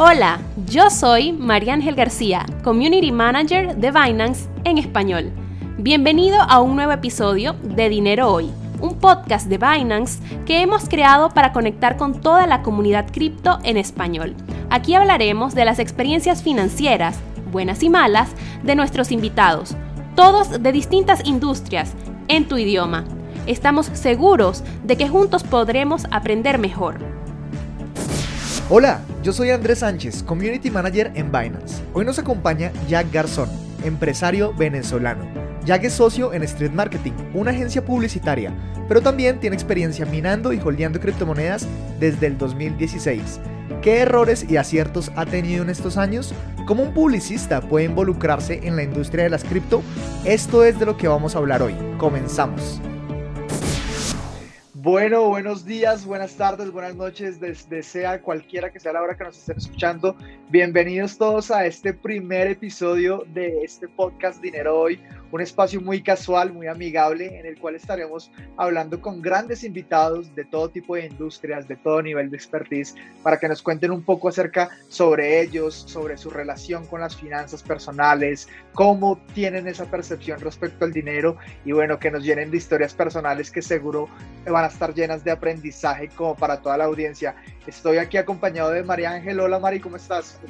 Hola, yo soy María Ángel García, Community Manager de Binance en español. Bienvenido a un nuevo episodio de Dinero Hoy, un podcast de Binance que hemos creado para conectar con toda la comunidad cripto en español. Aquí hablaremos de las experiencias financieras, buenas y malas, de nuestros invitados, todos de distintas industrias, en tu idioma. Estamos seguros de que juntos podremos aprender mejor. Hola, yo soy Andrés Sánchez, Community Manager en Binance. Hoy nos acompaña Jack Garzón, empresario venezolano. Jack es socio en Street Marketing, una agencia publicitaria, pero también tiene experiencia minando y holdeando criptomonedas desde el 2016. ¿Qué errores y aciertos ha tenido en estos años? ¿Cómo un publicista puede involucrarse en la industria de las cripto? Esto es de lo que vamos a hablar hoy. Comenzamos. Bueno, buenos días, buenas tardes, buenas noches, desde sea cualquiera que sea la hora que nos estén escuchando. Bienvenidos todos a este primer episodio de este podcast Dinero Hoy, un espacio muy casual, muy amigable, en el cual estaremos hablando con grandes invitados de todo tipo de industrias, de todo nivel de expertise, para que nos cuenten un poco acerca sobre ellos, sobre su relación con las finanzas personales, cómo tienen esa percepción respecto al dinero y bueno, que nos llenen de historias personales que seguro van a estar llenas de aprendizaje como para toda la audiencia. Estoy aquí acompañado de María Ángel. Hola Mari, ¿cómo estás?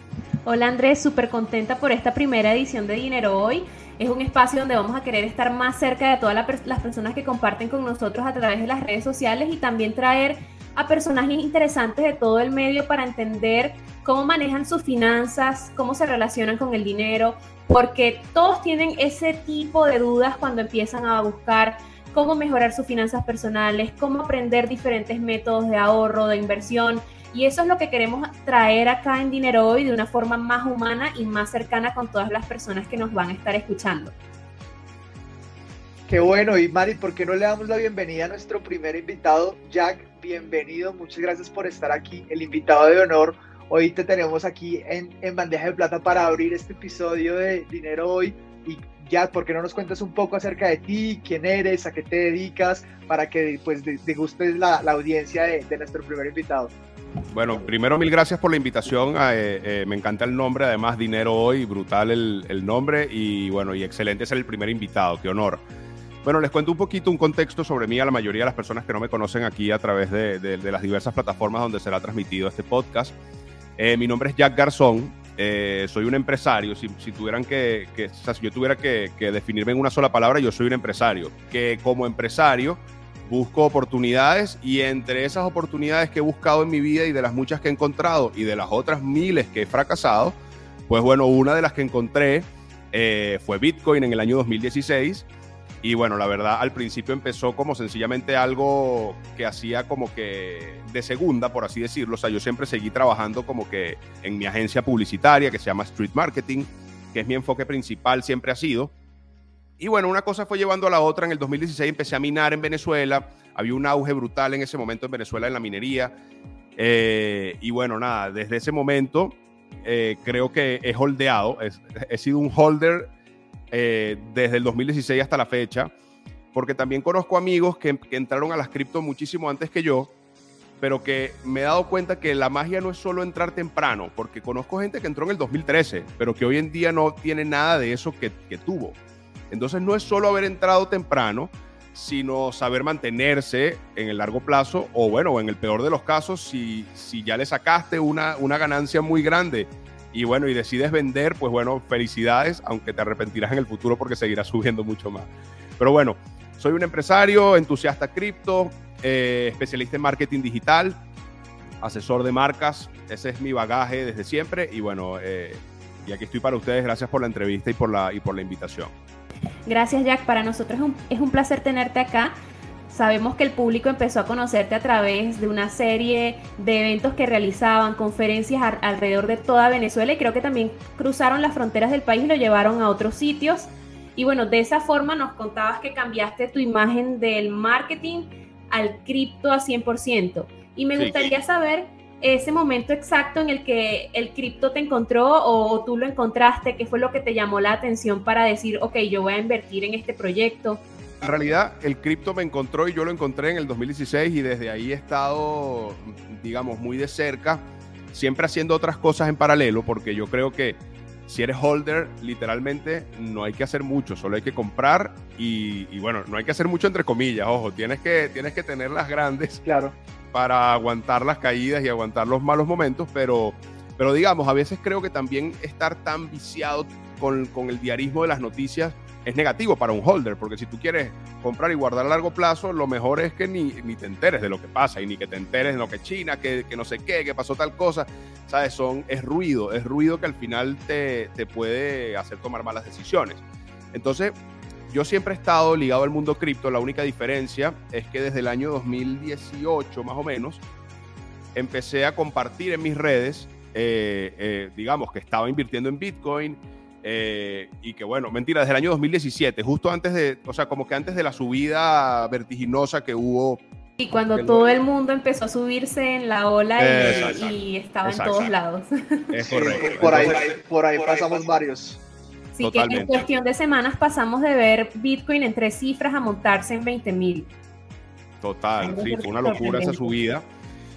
Hola Andrés, súper contenta por esta primera edición de Dinero Hoy. Es un espacio donde vamos a querer estar más cerca de todas las personas que comparten con nosotros a través de las redes sociales y también traer a personajes interesantes de todo el medio para entender cómo manejan sus finanzas, cómo se relacionan con el dinero, porque todos tienen ese tipo de dudas cuando empiezan a buscar cómo mejorar sus finanzas personales, cómo aprender diferentes métodos de ahorro, de inversión y eso es lo que queremos traer acá en Dinero Hoy de una forma más humana y más cercana con todas las personas que nos van a estar escuchando. Qué bueno, y Mari, ¿por qué no le damos la bienvenida a nuestro primer invitado, Jack? Bienvenido, muchas gracias por estar aquí, el invitado de honor. Hoy te tenemos aquí en, en bandeja de plata para abrir este episodio de Dinero Hoy. Y ya, ¿por qué no nos cuentas un poco acerca de ti, quién eres, a qué te dedicas, para que pues te gustes la, la audiencia de nuestro primer invitado? Bueno, primero mil gracias por la invitación. Ah, eh, eh, me encanta el nombre, además Dinero Hoy, brutal el, nombre y bueno, y excelente ser el primer invitado, qué honor. Bueno, les cuento un poquito un contexto sobre mí a la mayoría de las personas que no me conocen aquí a través de, las diversas plataformas donde será transmitido este podcast. Eh, mi nombre es Jack Garzón, soy un empresario. Si, tuvieran que, si yo tuviera que definirme en una sola palabra, yo soy un empresario. Que como empresario busco oportunidades y entre esas oportunidades que he buscado en mi vida y de las muchas que he encontrado y de las otras miles que he fracasado, pues bueno, una de las que encontré eh, fue Bitcoin en el año 2016. Y bueno, la verdad, al principio empezó como sencillamente algo que hacía como que de segunda, por así decirlo. O sea, yo siempre seguí trabajando como que en mi agencia publicitaria que se llama Street Marketing, que es mi enfoque principal, siempre ha sido. Y bueno, una cosa fue llevando a la otra. En el 2016 empecé a minar en Venezuela. Había un auge brutal en ese momento en Venezuela en la minería. Eh, y bueno, nada, desde ese momento eh, creo que he holdeado. he sido un holder eh, desde el 2016 hasta la fecha. Porque también conozco amigos que, que entraron a las cripto muchísimo antes que yo pero que me he dado cuenta que la magia no es solo entrar temprano, porque conozco gente que entró en el 2013, pero que hoy en día no tiene nada de eso que, que tuvo. Entonces no es solo haber entrado temprano, sino saber mantenerse en el largo plazo o bueno, en el peor de los casos, si, si ya le sacaste una, una ganancia muy grande y bueno, y decides vender, pues bueno, felicidades, aunque te arrepentirás en el futuro porque seguirás subiendo mucho más. Pero bueno, soy un empresario, entusiasta cripto, eh, especialista en marketing digital, asesor de marcas, ese es mi bagaje desde siempre y bueno, eh, y aquí estoy para ustedes, gracias por la entrevista y por la, y por la invitación. Gracias Jack, para nosotros es un, placer tenerte acá. Sabemos que el público empezó a conocerte a través de una serie de eventos que realizaban, conferencias alrededor de toda Venezuela y creo que también cruzaron las fronteras del país y lo llevaron a otros sitios. Y bueno, de esa forma nos contabas que cambiaste tu imagen del marketing al cripto a 100%. Y me gustaría saber ese momento exacto en el que el cripto te encontró o tú lo encontraste, qué fue lo que te llamó la atención para decir, ok, yo voy a invertir en este proyecto? En realidad, el cripto me encontró y yo lo encontré en el 2016 y desde ahí he estado, digamos, muy de cerca siempre haciendo otras cosas en paralelo, porque yo creo que si eres holder, literalmente no hay que hacer mucho, solo hay que comprar y, bueno, no hay que hacer mucho entre comillas, ojo, tienes que, tienes que tener las grandes claro. Para aguantar las caídas y aguantar los malos momentos, pero, pero digamos, a veces creo que también estar tan viciado con, con el diarismo de las noticias es negativo para un holder, porque si tú quieres comprar y guardar a largo plazo, lo mejor es que ni, ni te enteres de lo que pasa y ni que te enteres de lo que China, que, que no sé qué, que pasó tal cosa. ¿Sabes? Son, es ruido, es ruido que al final te, te puede hacer tomar malas decisiones. Entonces, yo siempre he estado ligado al mundo cripto. La única diferencia es que desde el año 2018, más o menos, empecé a compartir en mis redes, eh, eh, digamos, que estaba invirtiendo en Bitcoin eh, y que bueno, mentira, desde el año 2017, justo antes de, o sea, como que antes de la subida vertiginosa que hubo. Y cuando todo el mundo empezó a subirse en la ola y, estaba en todos lados. Es correcto. por, ahí, por ahí pasamos varios. Sí, que en cuestión de semanas pasamos de ver Bitcoin en tres cifras a montarse en 20 mil. Total, sí, fue una locura esa subida.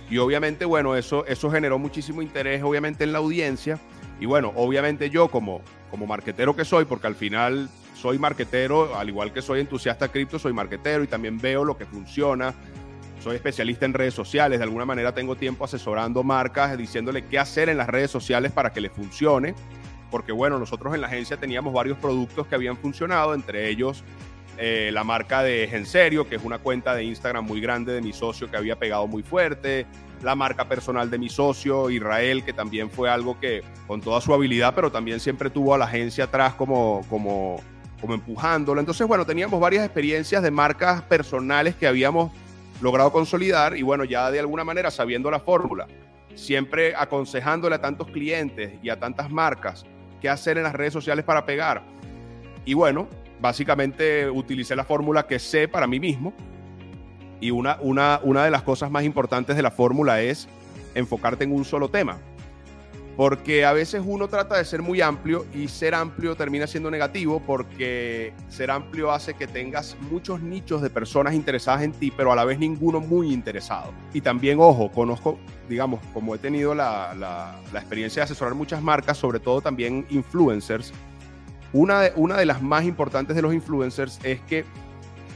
Y obviamente, bueno, eso, eso generó muchísimo interés, obviamente, en la audiencia. Y bueno, obviamente yo como, como marquetero que soy, porque al final soy marquetero, al igual que soy entusiasta cripto, soy marquetero y también veo lo que funciona. Soy especialista en redes sociales, de alguna manera tengo tiempo asesorando marcas, diciéndole qué hacer en las redes sociales para que les funcione. Porque bueno, nosotros en la agencia teníamos varios productos que habían funcionado, entre ellos eh, la marca de Genserio, que es una cuenta de Instagram muy grande de mi socio que había pegado muy fuerte, la marca personal de mi socio, Israel, que también fue algo que con toda su habilidad, pero también siempre tuvo a la agencia atrás como, como, como empujándolo. Entonces, bueno, teníamos varias experiencias de marcas personales que habíamos logrado consolidar y bueno, ya de alguna manera sabiendo la fórmula, siempre aconsejándole a tantos clientes y a tantas marcas qué hacer en las redes sociales para pegar. Y bueno, básicamente utilicé la fórmula que sé para mí mismo, y una, una, una de las cosas más importantes de la fórmula es enfocarte en un solo tema. Porque a veces uno trata de ser muy amplio y ser amplio termina siendo negativo porque ser amplio hace que tengas muchos nichos de personas interesadas en ti, pero a la vez ninguno muy interesado. Y también, ojo, conozco, digamos, como he tenido la, la, experiencia de asesorar muchas marcas, sobre todo también influencers, una de, una de las más importantes de los influencers es que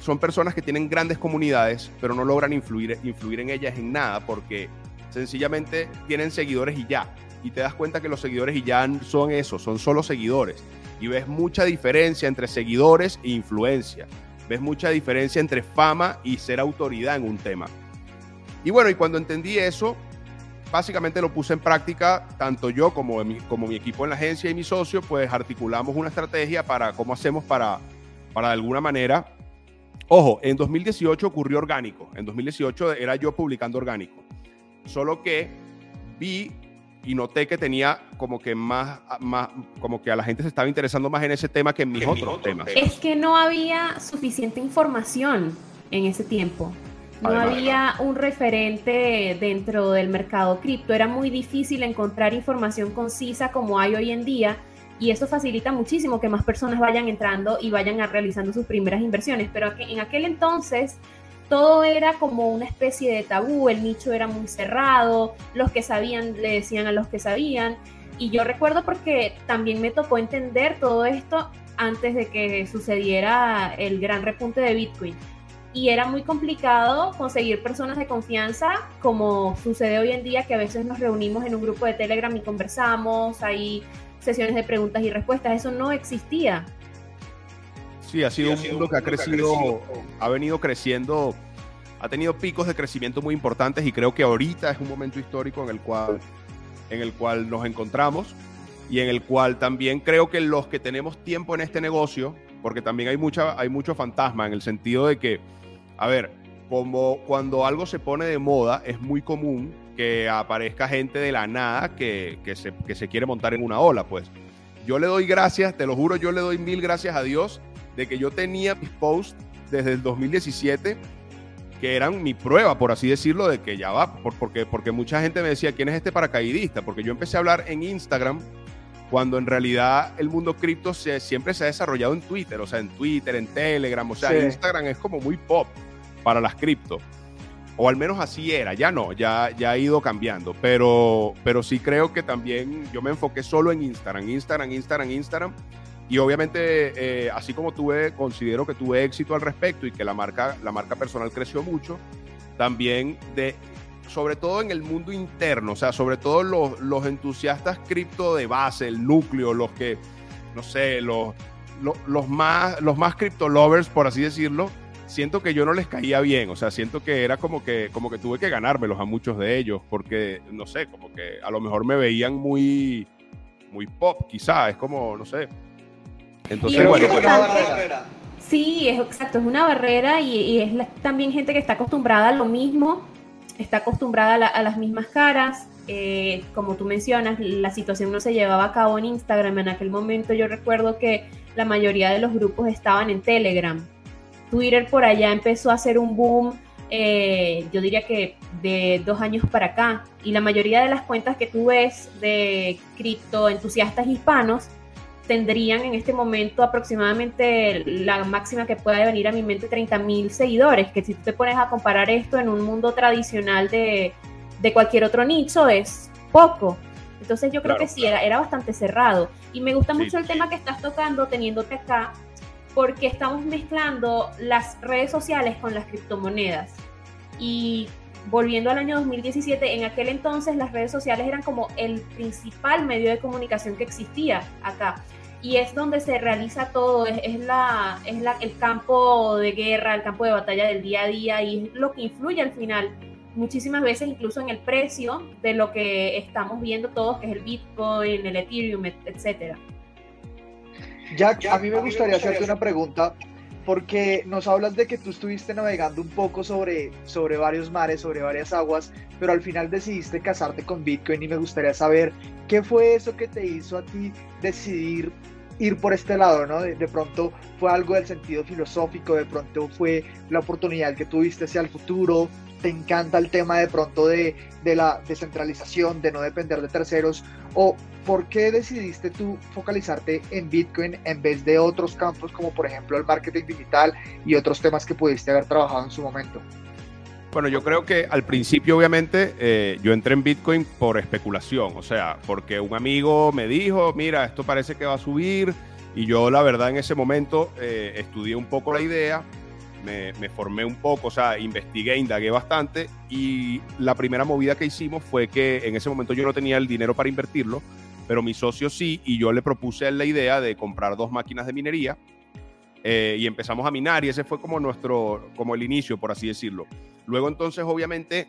son personas que tienen grandes comunidades, pero no logran influir, influir en ellas en nada porque sencillamente tienen seguidores y ya. Y te das cuenta que los seguidores y ya son eso, son solo seguidores. Y ves mucha diferencia entre seguidores e influencia. Ves mucha diferencia entre fama y ser autoridad en un tema. Y bueno, y cuando entendí eso, básicamente lo puse en práctica, tanto yo como mi, como mi equipo en la agencia y mi socio, pues articulamos una estrategia para cómo hacemos para, para de alguna manera Ojo, en 2018 ocurrió orgánico. En 2018 era yo publicando orgánico. Solo que vi y noté que tenía como que más, más, como que a la gente se estaba interesando más en ese tema que en mis otros temas. Es que no había suficiente información en ese tiempo. No había un referente dentro del mercado cripto. Era muy difícil encontrar información concisa como hay hoy en día y eso facilita muchísimo que más personas vayan entrando y vayan a realizando sus primeras inversiones. Pero en aquel entonces todo era como una especie de tabú, el nicho era muy cerrado, los que sabían le decían a los que sabían. Y yo recuerdo porque también me tocó entender todo esto antes de que sucediera el gran repunte de Bitcoin. Y era muy complicado conseguir personas de confianza, como sucede hoy en día, que a veces nos reunimos en un grupo de Telegram y conversamos, ahí sesiones de preguntas y respuestas, eso no existía. Sí, ha sido un mundo que ha crecido, ha venido creciendo, ha tenido picos de crecimiento muy importantes y creo que ahorita es un momento histórico en el cual, en el cual nos encontramos y en el cual también creo que los que tenemos tiempo en este negocio, porque también hay, mucha, hay mucho fantasma en el sentido de que, a ver, como cuando algo se pone de moda, es muy común que aparezca gente de la nada que, se, que se quiere montar en una ola, pues. Yo le doy gracias, te lo juro, yo le doy mil gracias a Dios de que yo tenía mis posts desde el 2017 que eran mi prueba, por así decirlo, de que ya va, porque, porque mucha gente me decía, ¿quién es este paracaidista? Porque yo empecé a hablar en Instagram cuando en realidad el mundo cripto se, siempre se ha desarrollado en Twitter, o sea, en Twitter, en Telegram, o sea, Instagram es como muy pop para las cripto. o al menos así era, ya no, ya, ya ha ido cambiando, pero, pero sí creo que también yo me enfoqué solo en Instagram, Instagram, Instagram, Instagram, y obviamente eh, así como tuve, considero que tuve éxito al respecto y que la marca, la marca personal creció mucho, también de, sobre todo en el mundo interno, o sea, sobre todo los, los entusiastas cripto de base, el núcleo, los que, no sé, los, los, los más, los más cripto lovers, por así decirlo, siento que yo no les caía bien, o sea, siento que era como que, como que tuve que ganármelos a muchos de ellos, porque, no sé, como que a lo mejor me veían muy, muy pop, quizá, es como, no sé. Entonces, bueno, pues, Sí, es exacto, es una barrera y, es también gente que está acostumbrada a lo mismo, está acostumbrada a, las mismas caras. Eh, como tú mencionas, la situación no se llevaba a cabo en Instagram. En aquel momento yo recuerdo que la mayoría de los grupos estaban en Telegram. Twitter por allá empezó a hacer un boom, eh, yo diría que de dos años para acá, y la mayoría de las cuentas que tú ves de cripto entusiastas hispanos tendrían en este momento aproximadamente la máxima que pueda venir a mi mente 30 mil seguidores, que si tú te pones a comparar esto en un mundo tradicional de, cualquier otro nicho es poco. Entonces yo creo que sí, era, era bastante cerrado. Y me gusta mucho el tema que estás tocando teniéndote acá, porque estamos mezclando las redes sociales con las criptomonedas. Y volviendo al año 2017, en aquel entonces las redes sociales eran como el principal medio de comunicación que existía acá. Y es donde se realiza todo, es, la, es la, el campo de guerra, el campo de batalla del día a día y es lo que influye al final muchísimas veces incluso en el precio de lo que estamos viendo todos, que es el Bitcoin, el Ethereum, etcétera. Jack, a mí me gustaría hacerte una pregunta porque nos hablas de que tú estuviste navegando un poco sobre, sobre varios mares, sobre varias aguas, pero al final decidiste casarte con Bitcoin y me gustaría saber qué fue eso que te hizo a ti decidir ir por este lado, ¿no? De, pronto fue algo del sentido filosófico, de pronto fue la oportunidad que tuviste hacia el futuro, te encanta el tema de pronto de, de la descentralización, de no depender de terceros, o por qué decidiste tú focalizarte en Bitcoin en vez de otros campos como por ejemplo el marketing digital y otros temas que pudiste haber trabajado en su momento. Bueno, yo creo que al principio, obviamente, eh, yo entré en Bitcoin por especulación, o sea, porque un amigo me dijo, mira, esto parece que va a subir, y yo la verdad en ese momento eh, estudié un poco la idea, me, me, formé un poco, o sea, investigué, indagué bastante, y la primera movida que hicimos fue que en ese momento yo no tenía el dinero para invertirlo, pero mi socio sí, y yo le propuse la idea de comprar dos máquinas de minería, eh, y empezamos a minar, y ese fue como nuestro, como el inicio, por así decirlo. Luego entonces, obviamente,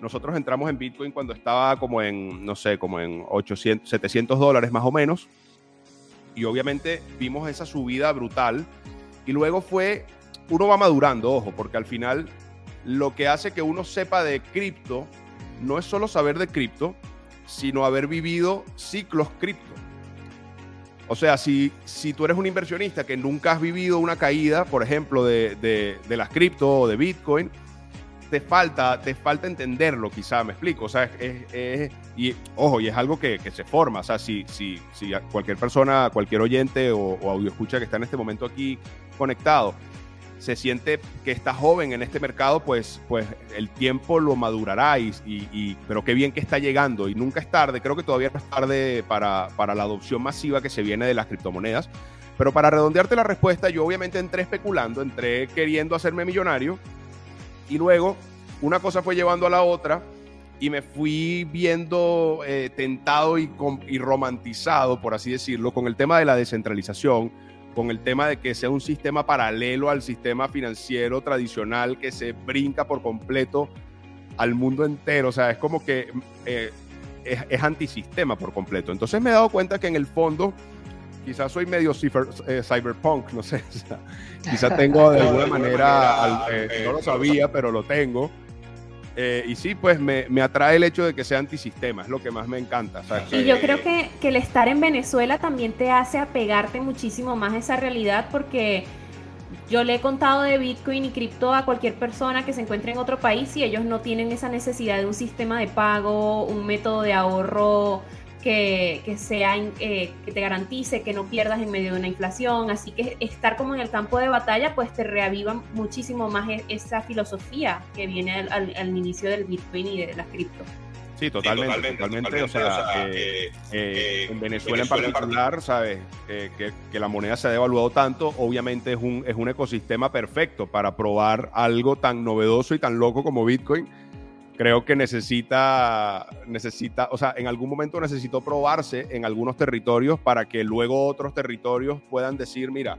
nosotros entramos en Bitcoin cuando estaba como en, no sé, como en 800, 700 dólares más o menos. Y obviamente vimos esa subida brutal. Y luego fue, uno va madurando, ojo, porque al final lo que hace que uno sepa de cripto no es solo saber de cripto, sino haber vivido ciclos cripto. O sea, si, si tú eres un inversionista que nunca has vivido una caída, por ejemplo, de, de, de las cripto o de Bitcoin, te falta, te falta entenderlo, quizá, me explico. O sea, es, y ojo, y es algo que, se forma. O sea, si, si, si cualquier persona, cualquier oyente o, audio escucha que está en este momento aquí conectado, se siente que está joven en este mercado, pues, pues el tiempo lo madurará. Y, y, pero qué bien que está llegando. Y nunca es tarde, creo que todavía no es tarde para, para la adopción masiva que se viene de las criptomonedas. Pero para redondearte la respuesta, yo obviamente entré especulando, entré queriendo hacerme millonario y luego una cosa fue llevando a la otra y me fui viendo eh, tentado y, y romantizado, por así decirlo, con el tema de la descentralización, con el tema de que sea un sistema paralelo al sistema financiero tradicional que se brinca por completo al mundo entero. O sea, es como que eh, es, es, antisistema por completo. Entonces me he dado cuenta que en el fondo quizás soy medio eh, cyberpunk, no sé. quizás tengo de alguna manera, eh, no lo sabía, pero lo tengo. Eh, y sí, pues me, me, atrae el hecho de que sea antisistema, es lo que más me encanta. Y yo creo que, que, el estar en Venezuela también te hace apegarte muchísimo más a esa realidad porque yo le he contado de Bitcoin y cripto a cualquier persona que se encuentre en otro país y ellos no tienen esa necesidad de un sistema de pago, un método de ahorro que, que sea, eh, que te garantice que no pierdas en medio de una inflación. Así que estar como en el campo de batalla, pues te reaviva muchísimo más e, esa filosofía que viene al, al, inicio del Bitcoin y de las cripto. Sí, totalmente, totalmente, O sea, eh, eh, en Venezuela, en particular, ¿sabes? que, que, la moneda se ha devaluado tanto, obviamente es un, es un ecosistema perfecto para probar algo tan novedoso y tan loco como Bitcoin creo que necesita, necesita, o sea, en algún momento necesitó probarse en algunos territorios para que luego otros territorios puedan decir, mira,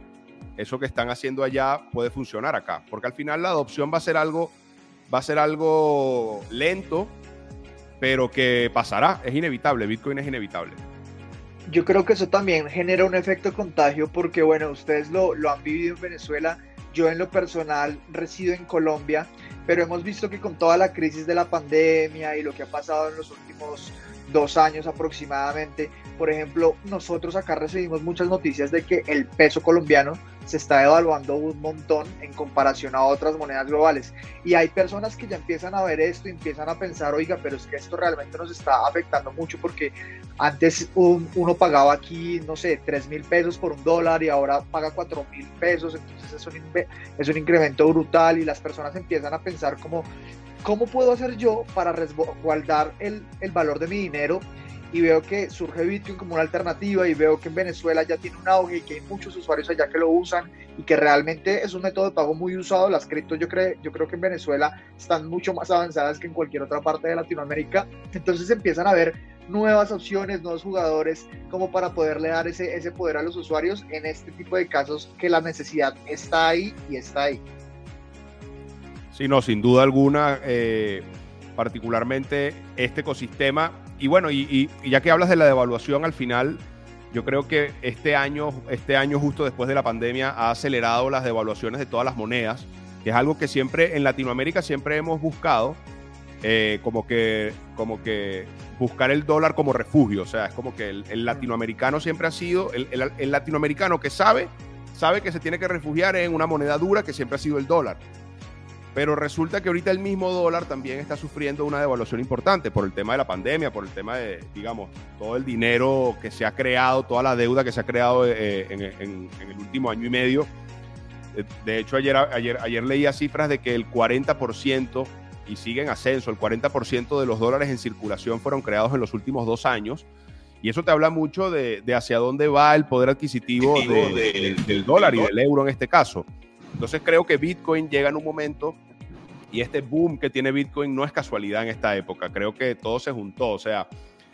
eso que están haciendo allá puede funcionar acá, porque al final la adopción va a ser algo, va a ser algo lento, pero que pasará, es inevitable, Bitcoin es inevitable. Yo creo que eso también genera un efecto contagio porque, bueno, ustedes lo, lo han vivido en Venezuela, yo en lo personal resido en Colombia pero hemos visto que con toda la crisis de la pandemia y lo que ha pasado en los últimos dos años aproximadamente, por ejemplo, nosotros acá recibimos muchas noticias de que el peso colombiano se está devaluando un montón en comparación a otras monedas globales. Y hay personas que ya empiezan a ver esto empiezan a pensar, oiga, pero es que esto realmente nos está afectando mucho porque antes uno pagaba aquí, no sé, 3 mil pesos por un dólar y ahora paga 4 mil pesos, entonces es un, es un incremento brutal y las personas empiezan a pensar como, ¿cómo puedo hacer yo para resguardar el, el valor de mi dinero? y veo que surge Bitcoin como una alternativa y veo que en Venezuela ya tiene un auge y que hay muchos usuarios allá que lo usan y que realmente es un método de pago muy usado. Las criptos yo creo, yo creo que en Venezuela están mucho más avanzadas que en cualquier otra parte de Latinoamérica. Entonces empiezan a ver nuevas opciones, nuevos jugadores como para poderle dar ese, ese poder a los usuarios en este tipo de casos que la necesidad está ahí y está ahí. Sí, no, sin duda alguna, eh, particularmente este ecosistema y bueno, y, ya que hablas de la devaluación al final, yo creo que este año, este año justo después de la pandemia ha acelerado las devaluaciones de todas las monedas, que es algo que siempre en Latinoamérica siempre hemos buscado, eh, como, que, como que buscar el dólar como refugio, o sea, es como que el, latinoamericano siempre ha sido, el, el latinoamericano que sabe, sabe que se tiene que refugiar en una moneda dura que siempre ha sido el dólar. Pero resulta que ahorita el mismo dólar también está sufriendo una devaluación importante por el tema de la pandemia, por el tema de, digamos, todo el dinero que se ha creado, toda la deuda que se ha creado eh, en, el último año y medio. Eh, de hecho, ayer, ayer, ayer leía cifras de que el 40%, y sigue en ascenso, el 40% de los dólares en circulación fueron creados en los últimos dos años. Y eso te habla mucho de, hacia dónde va el poder adquisitivo del dólar y del euro en este caso. Entonces creo que Bitcoin llega en un momento y este boom que tiene Bitcoin no es casualidad en esta época. Creo que todo se juntó. O sea,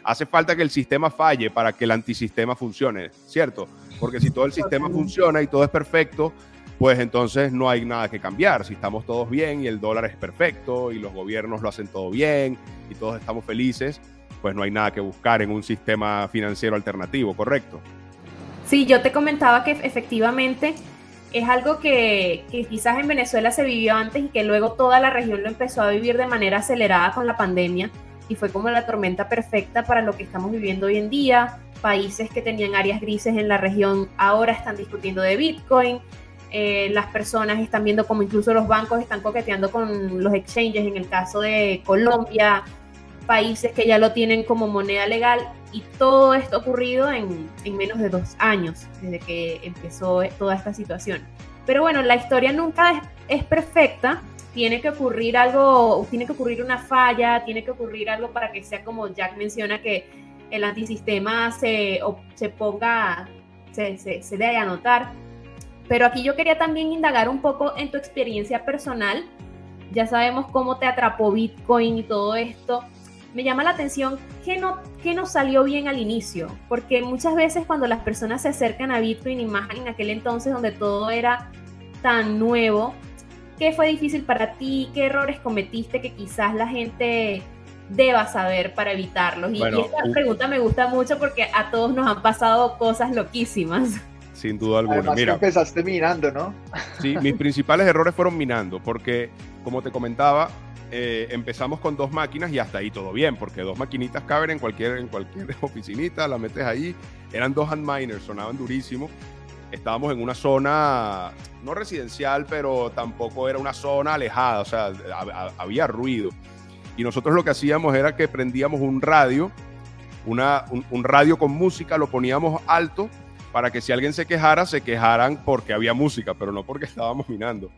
hace falta que el sistema falle para que el antisistema funcione, ¿cierto? Porque si todo el sistema funciona y todo es perfecto, pues entonces no hay nada que cambiar. Si estamos todos bien y el dólar es perfecto y los gobiernos lo hacen todo bien y todos estamos felices, pues no hay nada que buscar en un sistema financiero alternativo, ¿correcto? Sí, yo te comentaba que efectivamente es algo que, quizás en Venezuela se vivió antes y que luego toda la región lo empezó a vivir de manera acelerada con la pandemia y fue como la tormenta perfecta para lo que estamos viviendo hoy en día. Países que tenían áreas grises en la región ahora están discutiendo de Bitcoin. Eh, las personas están viendo como incluso los bancos están coqueteando con los exchanges, en el caso de Colombia, países que ya lo tienen como moneda legal y todo esto ocurrido en, menos de dos años desde que empezó toda esta situación. Pero bueno, la historia nunca es, perfecta, tiene que ocurrir algo, tiene que ocurrir una falla, tiene que ocurrir algo para que sea como Jack menciona que el antisistema se, se ponga, se, se, se dé a notar. Pero aquí yo quería también indagar un poco en tu experiencia personal. Ya sabemos cómo te atrapó Bitcoin y todo esto me llama la atención que no, que no salió bien al inicio, porque muchas veces cuando las personas se acercan a Bitcoin y más en aquel entonces donde todo era tan nuevo, ¿qué fue difícil para ti? ¿Qué errores cometiste que quizás la gente deba saber para evitarlos? Y, esta pregunta me gusta mucho porque a todos nos han pasado cosas loquísimas. Sin duda alguna. Además, Mira, empezaste minando, ¿no? Sí, mis principales errores fueron minando, porque como te comentaba, eh, empezamos con dos máquinas y hasta ahí todo bien, porque dos maquinitas caben en cualquier, en cualquier oficinita, la metes ahí. Eran dos handminers, sonaban durísimo. Estábamos en una zona, no residencial, pero tampoco era una zona alejada, o sea, había ruido. Y nosotros lo que hacíamos era que prendíamos un radio una, un, radio con música, lo poníamos alto para que si alguien se quejara, se quejaran porque había música, pero no porque estábamos minando.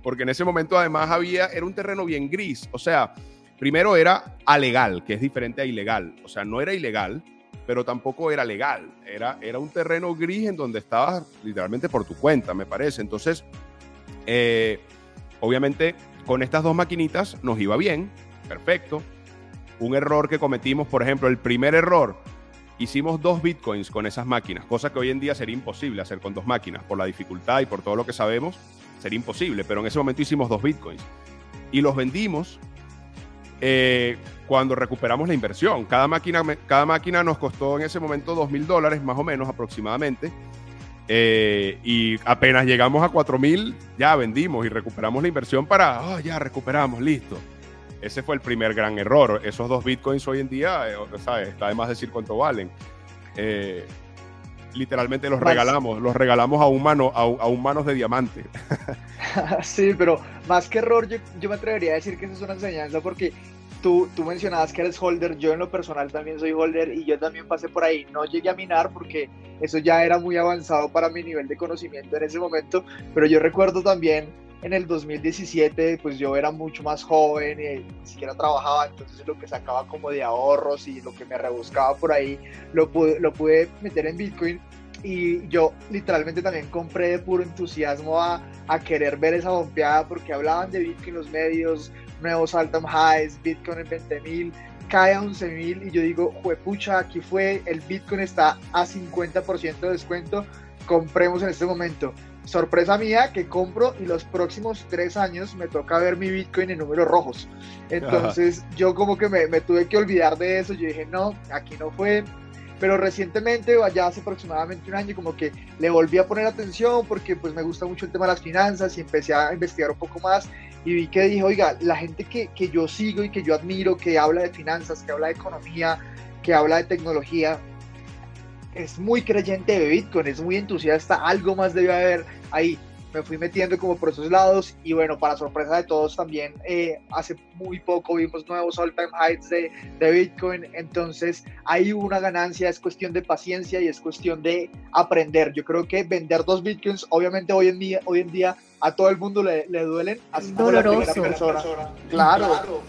Porque en ese momento además había, era un terreno bien gris, o sea, primero era alegal, que es diferente a ilegal, o sea, no era ilegal, pero tampoco era legal, era, era un terreno gris en donde estabas literalmente por tu cuenta, me parece. Entonces, eh, obviamente con estas dos maquinitas nos iba bien, perfecto. Un error que cometimos, por ejemplo, el primer error, hicimos dos bitcoins con esas máquinas, cosa que hoy en día sería imposible hacer con dos máquinas, por la dificultad y por todo lo que sabemos, sería imposible, pero en ese momento hicimos dos bitcoins y los vendimos eh, cuando recuperamos la inversión. Cada máquina, cada máquina nos costó en ese momento dos mil dólares, más o menos aproximadamente. Eh, y apenas llegamos a 4000, ya vendimos y recuperamos la inversión para, oh, ya recuperamos, listo. Ese fue el primer gran error. Esos dos bitcoins hoy en día, eh, ¿sabes? Está de más decir cuánto valen. Eh, literalmente los regalamos, los regalamos a humanos a, a manos de diamante. sí, pero más que error, yo, yo, me atrevería a decir que eso es una enseñanza porque tú, tú mencionabas que eres holder, yo en lo personal también soy holder y yo también pasé por ahí. No llegué a minar porque eso ya era muy avanzado para mi nivel de conocimiento en ese momento, pero yo recuerdo también en el 2017, pues yo era mucho más joven ni siquiera trabajaba, entonces lo que sacaba como de ahorros y lo que me rebuscaba por ahí, lo pude, meter en Bitcoin y yo literalmente también compré de puro entusiasmo a, querer ver esa bombeada porque hablaban de Bitcoin los medios, nuevos all highs, Bitcoin en 20 mil, cae a 11 mil y yo digo, juepucha, aquí fue, el Bitcoin está a 50% de descuento, compremos en este momento. Sorpresa mía que compro y los próximos tres años me toca ver mi Bitcoin en números rojos. Entonces yo como que me, me tuve que olvidar de eso, yo dije, no, aquí no fue, pero recientemente, ya hace aproximadamente un año, como que le volví a poner atención porque pues me gusta mucho el tema de las finanzas y empecé a investigar un poco más. Y vi que dije, oiga, la gente que, que yo sigo y que yo admiro, que habla de finanzas, que habla de economía, que habla de tecnología, es muy creyente de Bitcoin, es muy entusiasta, algo más debe haber ahí me fui metiendo como por esos lados y bueno, para sorpresa de todos también, eh, hace muy poco vimos nuevos all-time highs de, de, Bitcoin, entonces hay una ganancia, es cuestión de paciencia y es cuestión de aprender. Yo creo que vender dos Bitcoins, obviamente hoy en día, hoy en día a todo el mundo le, le duelen, así como la primera persona. Claro.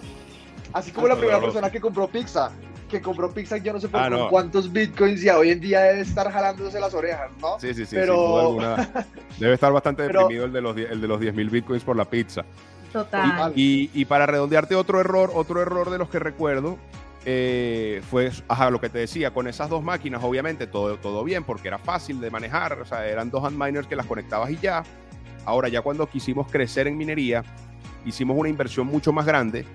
Así como la primera persona que compró pizza que compró Pixar, yo no sé por ah, cuántos bitcoins ya hoy en día debe estar jalándose las orejas, ¿no? Sí, sí, sí, Pero... Debe estar bastante deprimido el de los, el de los 10 mil bitcoins por la pizza. Total. Y, y, para redondearte otro error, otro error de los que recuerdo, eh, fue, ajá, lo que te decía, con esas dos máquinas, obviamente todo, todo bien, porque era fácil de manejar, o sea, eran dos handminers que las conectabas y ya. Ahora, ya cuando quisimos crecer en minería, hicimos una inversión mucho más grande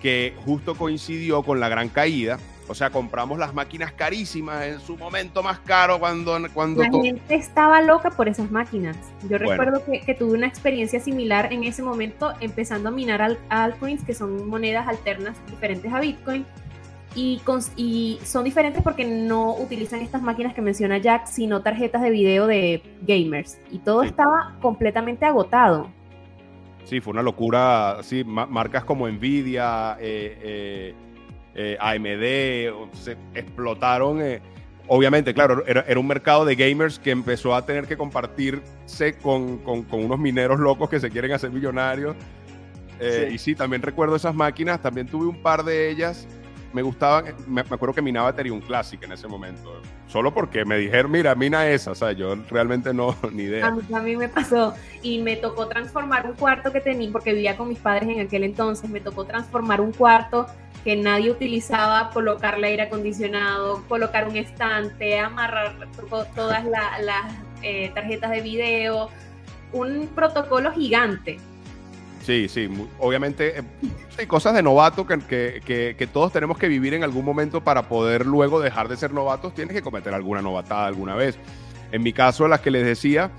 que justo coincidió con la gran caída. O sea, compramos las máquinas carísimas en su momento más caro cuando... cuando la gente estaba loca por esas máquinas. Yo recuerdo que, tuve una experiencia similar en ese momento empezando a minar al, altcoins, que son monedas alternas diferentes a Bitcoin. Y, y, son diferentes porque no utilizan estas máquinas que menciona Jack, sino tarjetas de video de gamers. Y todo estaba completamente agotado. Sí, fue una locura. Sí, marcas como Nvidia, eh, eh, eh, AMD, se explotaron. obviamente, claro, era, un mercado de gamers que empezó a tener que compartirse con, unos mineros locos que se quieren hacer millonarios. Y sí, también recuerdo esas máquinas, también tuve un par de ellas me gustaba, me, acuerdo que minaba Ethereum Classic en ese momento, solo porque me dijeron, mira, mina esa, o sea, yo realmente no, ni idea. A mí, me pasó y me tocó transformar un cuarto que tenía, porque vivía con mis padres en aquel entonces, me tocó transformar un cuarto que nadie utilizaba, colocarle aire acondicionado, colocar un estante, amarrar todas las eh, tarjetas de video, un protocolo gigante Sí, sí, obviamente hay eh, cosas de novato que, que, todos tenemos que vivir en algún momento para poder luego dejar de ser novatos, tienes que cometer alguna novatada alguna vez. En mi caso, las que les decía,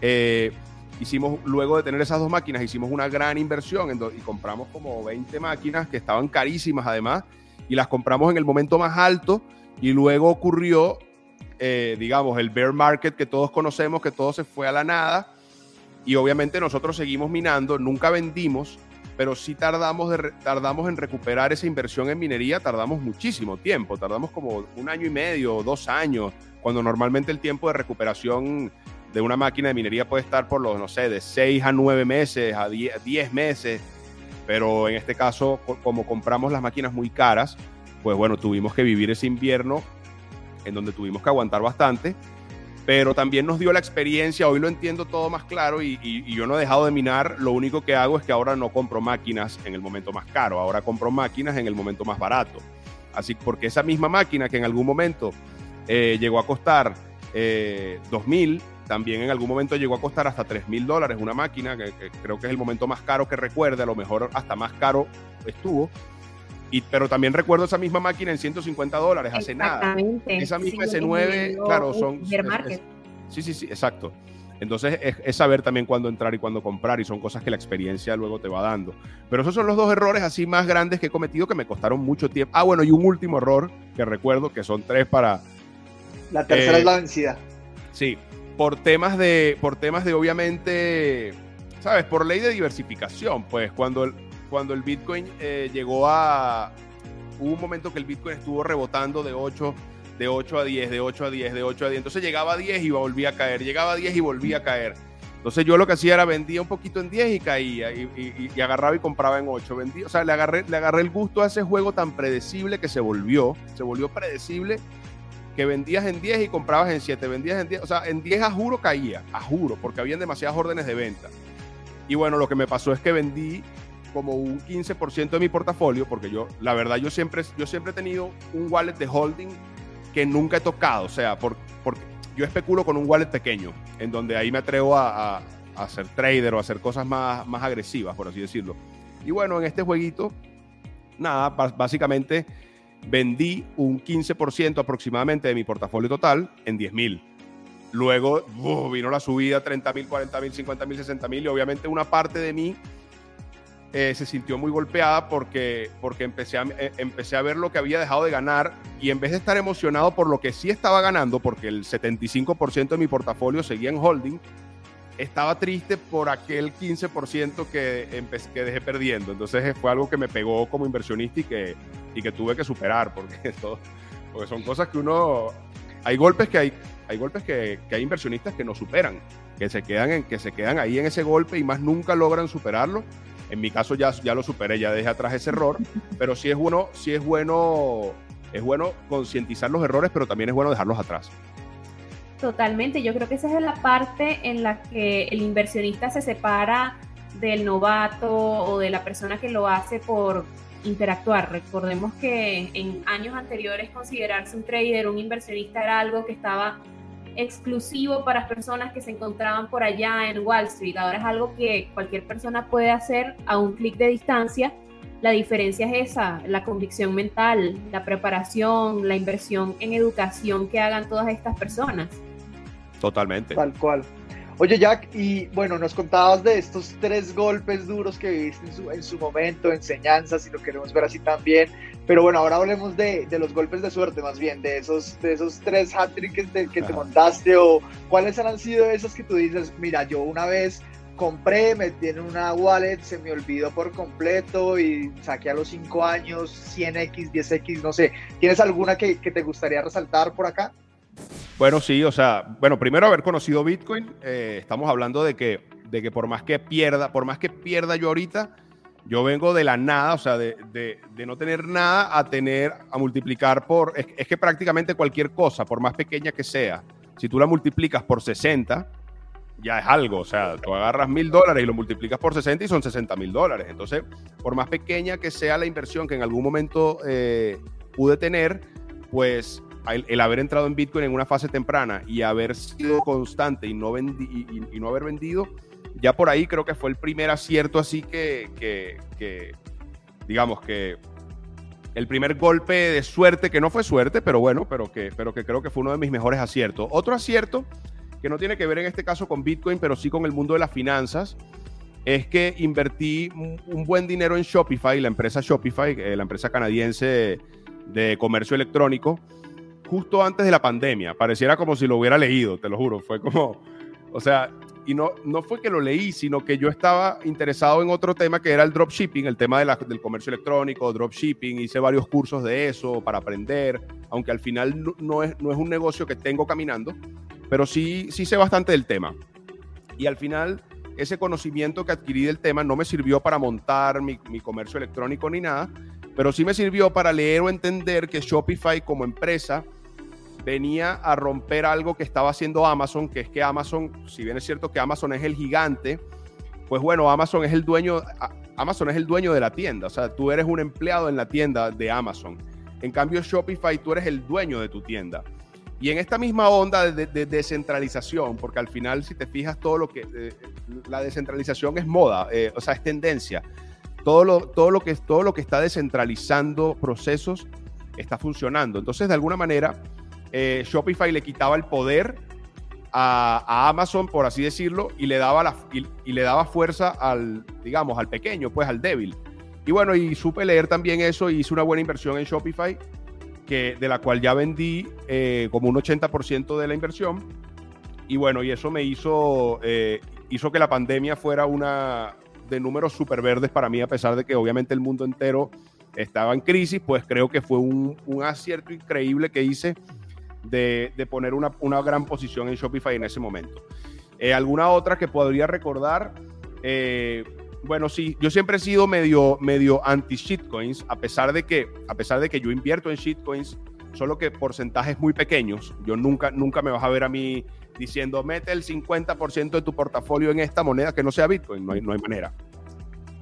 eh, hicimos, luego de tener esas dos máquinas, hicimos una gran inversión y compramos como 20 máquinas que estaban carísimas además, y las compramos en el momento más alto y luego ocurrió, eh, digamos, el bear market que todos conocemos, que todo se fue a la nada y obviamente nosotros seguimos minando, nunca vendimos, pero sí tardamos, tardamos en recuperar esa inversión en minería, tardamos muchísimo tiempo, tardamos como un año y medio, dos años, cuando normalmente el tiempo de recuperación de una máquina de minería puede estar por los, no sé, de seis a nueve meses, a diez meses, pero en este caso, como compramos las máquinas muy caras, pues bueno, tuvimos que vivir ese invierno en donde tuvimos que aguantar bastante pero también nos dio la experiencia, hoy lo entiendo todo más claro y, yo no he dejado de minar, lo único que hago es que ahora no compro máquinas en el momento más caro, ahora compro máquinas en el momento más barato. Así porque esa misma máquina que en algún momento eh, llegó a costar eh, 2.000, también en algún momento llegó a costar hasta 3.000 dólares una máquina, que, creo que es el momento más caro que recuerde, a lo mejor hasta más caro estuvo. Y, pero también recuerdo esa misma máquina en 150 dólares hace nada. Esa misma S9, claro, son... sí, sí, sí, exacto. Entonces es, saber también cuándo entrar y cuándo comprar y son cosas que la experiencia luego te va dando. Pero esos son los dos errores así más grandes que he cometido que me costaron mucho tiempo. Ah, bueno, y un último error que recuerdo que son tres para... La tercera es la eh, vencida. Sí, por temas de, por temas de obviamente, ¿sabes? Por ley de diversificación, pues cuando cuando el Bitcoin eh, llegó a... Hubo un momento que el Bitcoin estuvo rebotando de 8, de 8 a 10, de 8 a 10, de 8 a 10. Entonces llegaba a 10 y volvía a caer, llegaba a 10 y volvía a caer. Entonces yo lo que hacía era vendía un poquito en 10 y caía y, agarraba y compraba en 8. Vendía, o sea, le agarré, le agarré el gusto a ese juego tan predecible que se volvió. Se volvió predecible que vendías en 10 y comprabas en 7. Vendías en 10, o sea, en 10 a juro caía, a juro, porque habían demasiadas órdenes de venta. Y bueno, lo que me pasó es que vendí como un 15% de mi portafolio, porque yo, la verdad, yo siempre, yo siempre he tenido un wallet de holding que nunca he tocado, o sea, por, yo especulo con un wallet pequeño, en donde ahí me atrevo a, a, a ser trader o a hacer cosas más, más agresivas, por así decirlo. Y bueno, en este jueguito, nada, básicamente vendí un 15% aproximadamente de mi portafolio total en 10 mil. Luego vino la subida 30 mil, 40 mil, 50 mil, 60 mil y obviamente una parte de mí eh, se sintió muy golpeada porque, porque empecé, a, eh, empecé a ver lo que había dejado de ganar y en vez de estar emocionado por lo que sí estaba ganando, porque el 75% de mi portafolio seguía en holding, estaba triste por aquel 15% que, que dejé perdiendo. Entonces eh, fue algo que me pegó como inversionista y que, y que tuve que superar, porque, porque son cosas que uno... Hay golpes que hay, hay golpes que, que hay inversionistas que no superan, que se, quedan en, que se quedan ahí en ese golpe y más nunca logran superarlo en mi caso ya, ya lo superé, ya dejé atrás ese error, pero sí es bueno, sí es bueno, es bueno concientizar los errores, pero también es bueno dejarlos atrás. Totalmente, yo creo que esa es la parte en la que el inversionista se separa del novato o de la persona que lo hace por interactuar. Recordemos que en años anteriores considerarse un trader, un inversionista era algo que estaba exclusivo para personas que se encontraban por allá en Wall Street. Ahora es algo que cualquier persona puede hacer a un clic de distancia. La diferencia es esa, la convicción mental, la preparación, la inversión en educación que hagan todas estas personas. Totalmente. Tal cual. Oye, Jack, y bueno, nos contabas de estos tres golpes duros que viviste en su, en su momento, enseñanzas, y lo queremos ver así también. Pero bueno, ahora hablemos de, de los golpes de suerte, más bien, de esos, de esos tres hat-tricks que te montaste, o cuáles han sido esos que tú dices, mira, yo una vez compré, metí en una wallet, se me olvidó por completo y saqué a los cinco años 100x, 10x, no sé. ¿Tienes alguna que, que te gustaría resaltar por acá? Bueno, sí, o sea, bueno, primero haber conocido Bitcoin, eh, estamos hablando de que, de que por más que pierda, por más que pierda yo ahorita, yo vengo de la nada, o sea, de, de, no tener nada a tener, a multiplicar por, es, que prácticamente cualquier cosa, por más pequeña que sea, si tú la multiplicas por 60, ya es algo, o sea, tú agarras mil dólares y lo multiplicas por 60 y son 60 mil dólares. Entonces, por más pequeña que sea la inversión que en algún momento eh, pude tener, pues el, haber entrado en Bitcoin en una fase temprana y haber sido constante y no, vendi, y, no haber vendido, ya por ahí creo que fue el primer acierto así que, que, digamos que el primer golpe de suerte, que no fue suerte, pero bueno, pero que, pero que creo que fue uno de mis mejores aciertos. Otro acierto, que no tiene que ver en este caso con Bitcoin, pero sí con el mundo de las finanzas, es que invertí un buen dinero en Shopify, la empresa Shopify, eh, la empresa canadiense de comercio electrónico, justo antes de la pandemia. Pareciera como si lo hubiera leído, te lo juro. Fue como, o sea, y no, no fue que lo leí, sino que yo estaba interesado en otro tema que era el dropshipping, el tema de la, del comercio electrónico, dropshipping, hice varios cursos de eso para aprender, aunque al final no, es, no es un negocio que tengo caminando, pero sí, sí sé bastante del tema. Y al final ese conocimiento que adquirí del tema no me sirvió para montar mi, mi comercio electrónico ni nada, pero sí me sirvió para leer o entender que Shopify como empresa venía a romper algo que estaba haciendo Amazon, que es que Amazon, si bien es cierto que Amazon es el gigante, pues bueno, Amazon es el dueño, Amazon es el dueño de la tienda, o sea, tú eres un empleado en la tienda de Amazon. En cambio, Shopify, tú eres el dueño de tu tienda. Y en esta misma onda de, descentralización, porque al final, si te fijas, todo lo que eh, la descentralización es moda, eh, o sea, es tendencia. Todo lo, todo, lo que, todo lo que está descentralizando procesos está funcionando. Entonces, de alguna manera, eh, Shopify le quitaba el poder a, Amazon, por así decirlo, y le daba, la, y, le daba fuerza al, digamos, al pequeño, pues al débil. Y bueno, y supe leer también eso y hice una buena inversión en Shopify, que, de la cual ya vendí eh, como un 80% de la inversión. Y bueno, y eso me hizo, eh, hizo que la pandemia fuera una de números súper verdes para mí, a pesar de que obviamente el mundo entero estaba en crisis, pues creo que fue un, un acierto increíble que hice de, poner una, gran posición en Shopify en ese momento. Eh, ¿Alguna otra que podría recordar? Eh, bueno, sí, yo siempre he sido medio, medio anti-shitcoins, a, pesar de que, a pesar de que yo invierto en shitcoins, solo que porcentajes muy pequeños. Yo nunca, nunca me vas a ver a mí diciendo, mete el 50% de tu portafolio en esta moneda que no sea Bitcoin. No hay, no hay manera.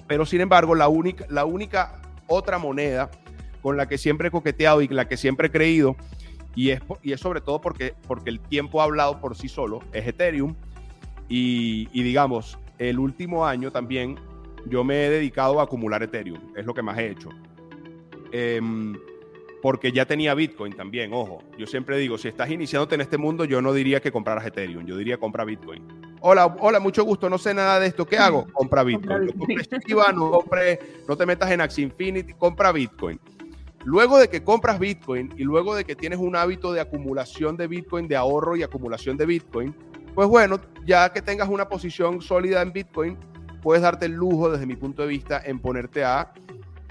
Pero sin embargo, la única, la única otra moneda con la que siempre he coqueteado y la que siempre he creído y es, y es sobre todo porque, porque el tiempo ha hablado por sí solo, es Ethereum. Y, digamos, el último año también yo me he dedicado a acumular Ethereum, es lo que más he hecho. Em, porque ya tenía Bitcoin también, ojo. Yo siempre digo, si estás iniciándote en este mundo, yo no diría que compraras Ethereum, yo diría compra Bitcoin. Hola, hola, mucho gusto, no sé nada de esto, ¿qué hago? Compra Bitcoin. No, no, no te metas en Axie Infinity, compra Bitcoin. Luego de que compras Bitcoin y luego de que tienes un hábito de acumulación de Bitcoin, de ahorro y acumulación de Bitcoin, pues bueno, ya que tengas una posición sólida en Bitcoin, puedes darte el lujo, desde mi punto de vista, en ponerte a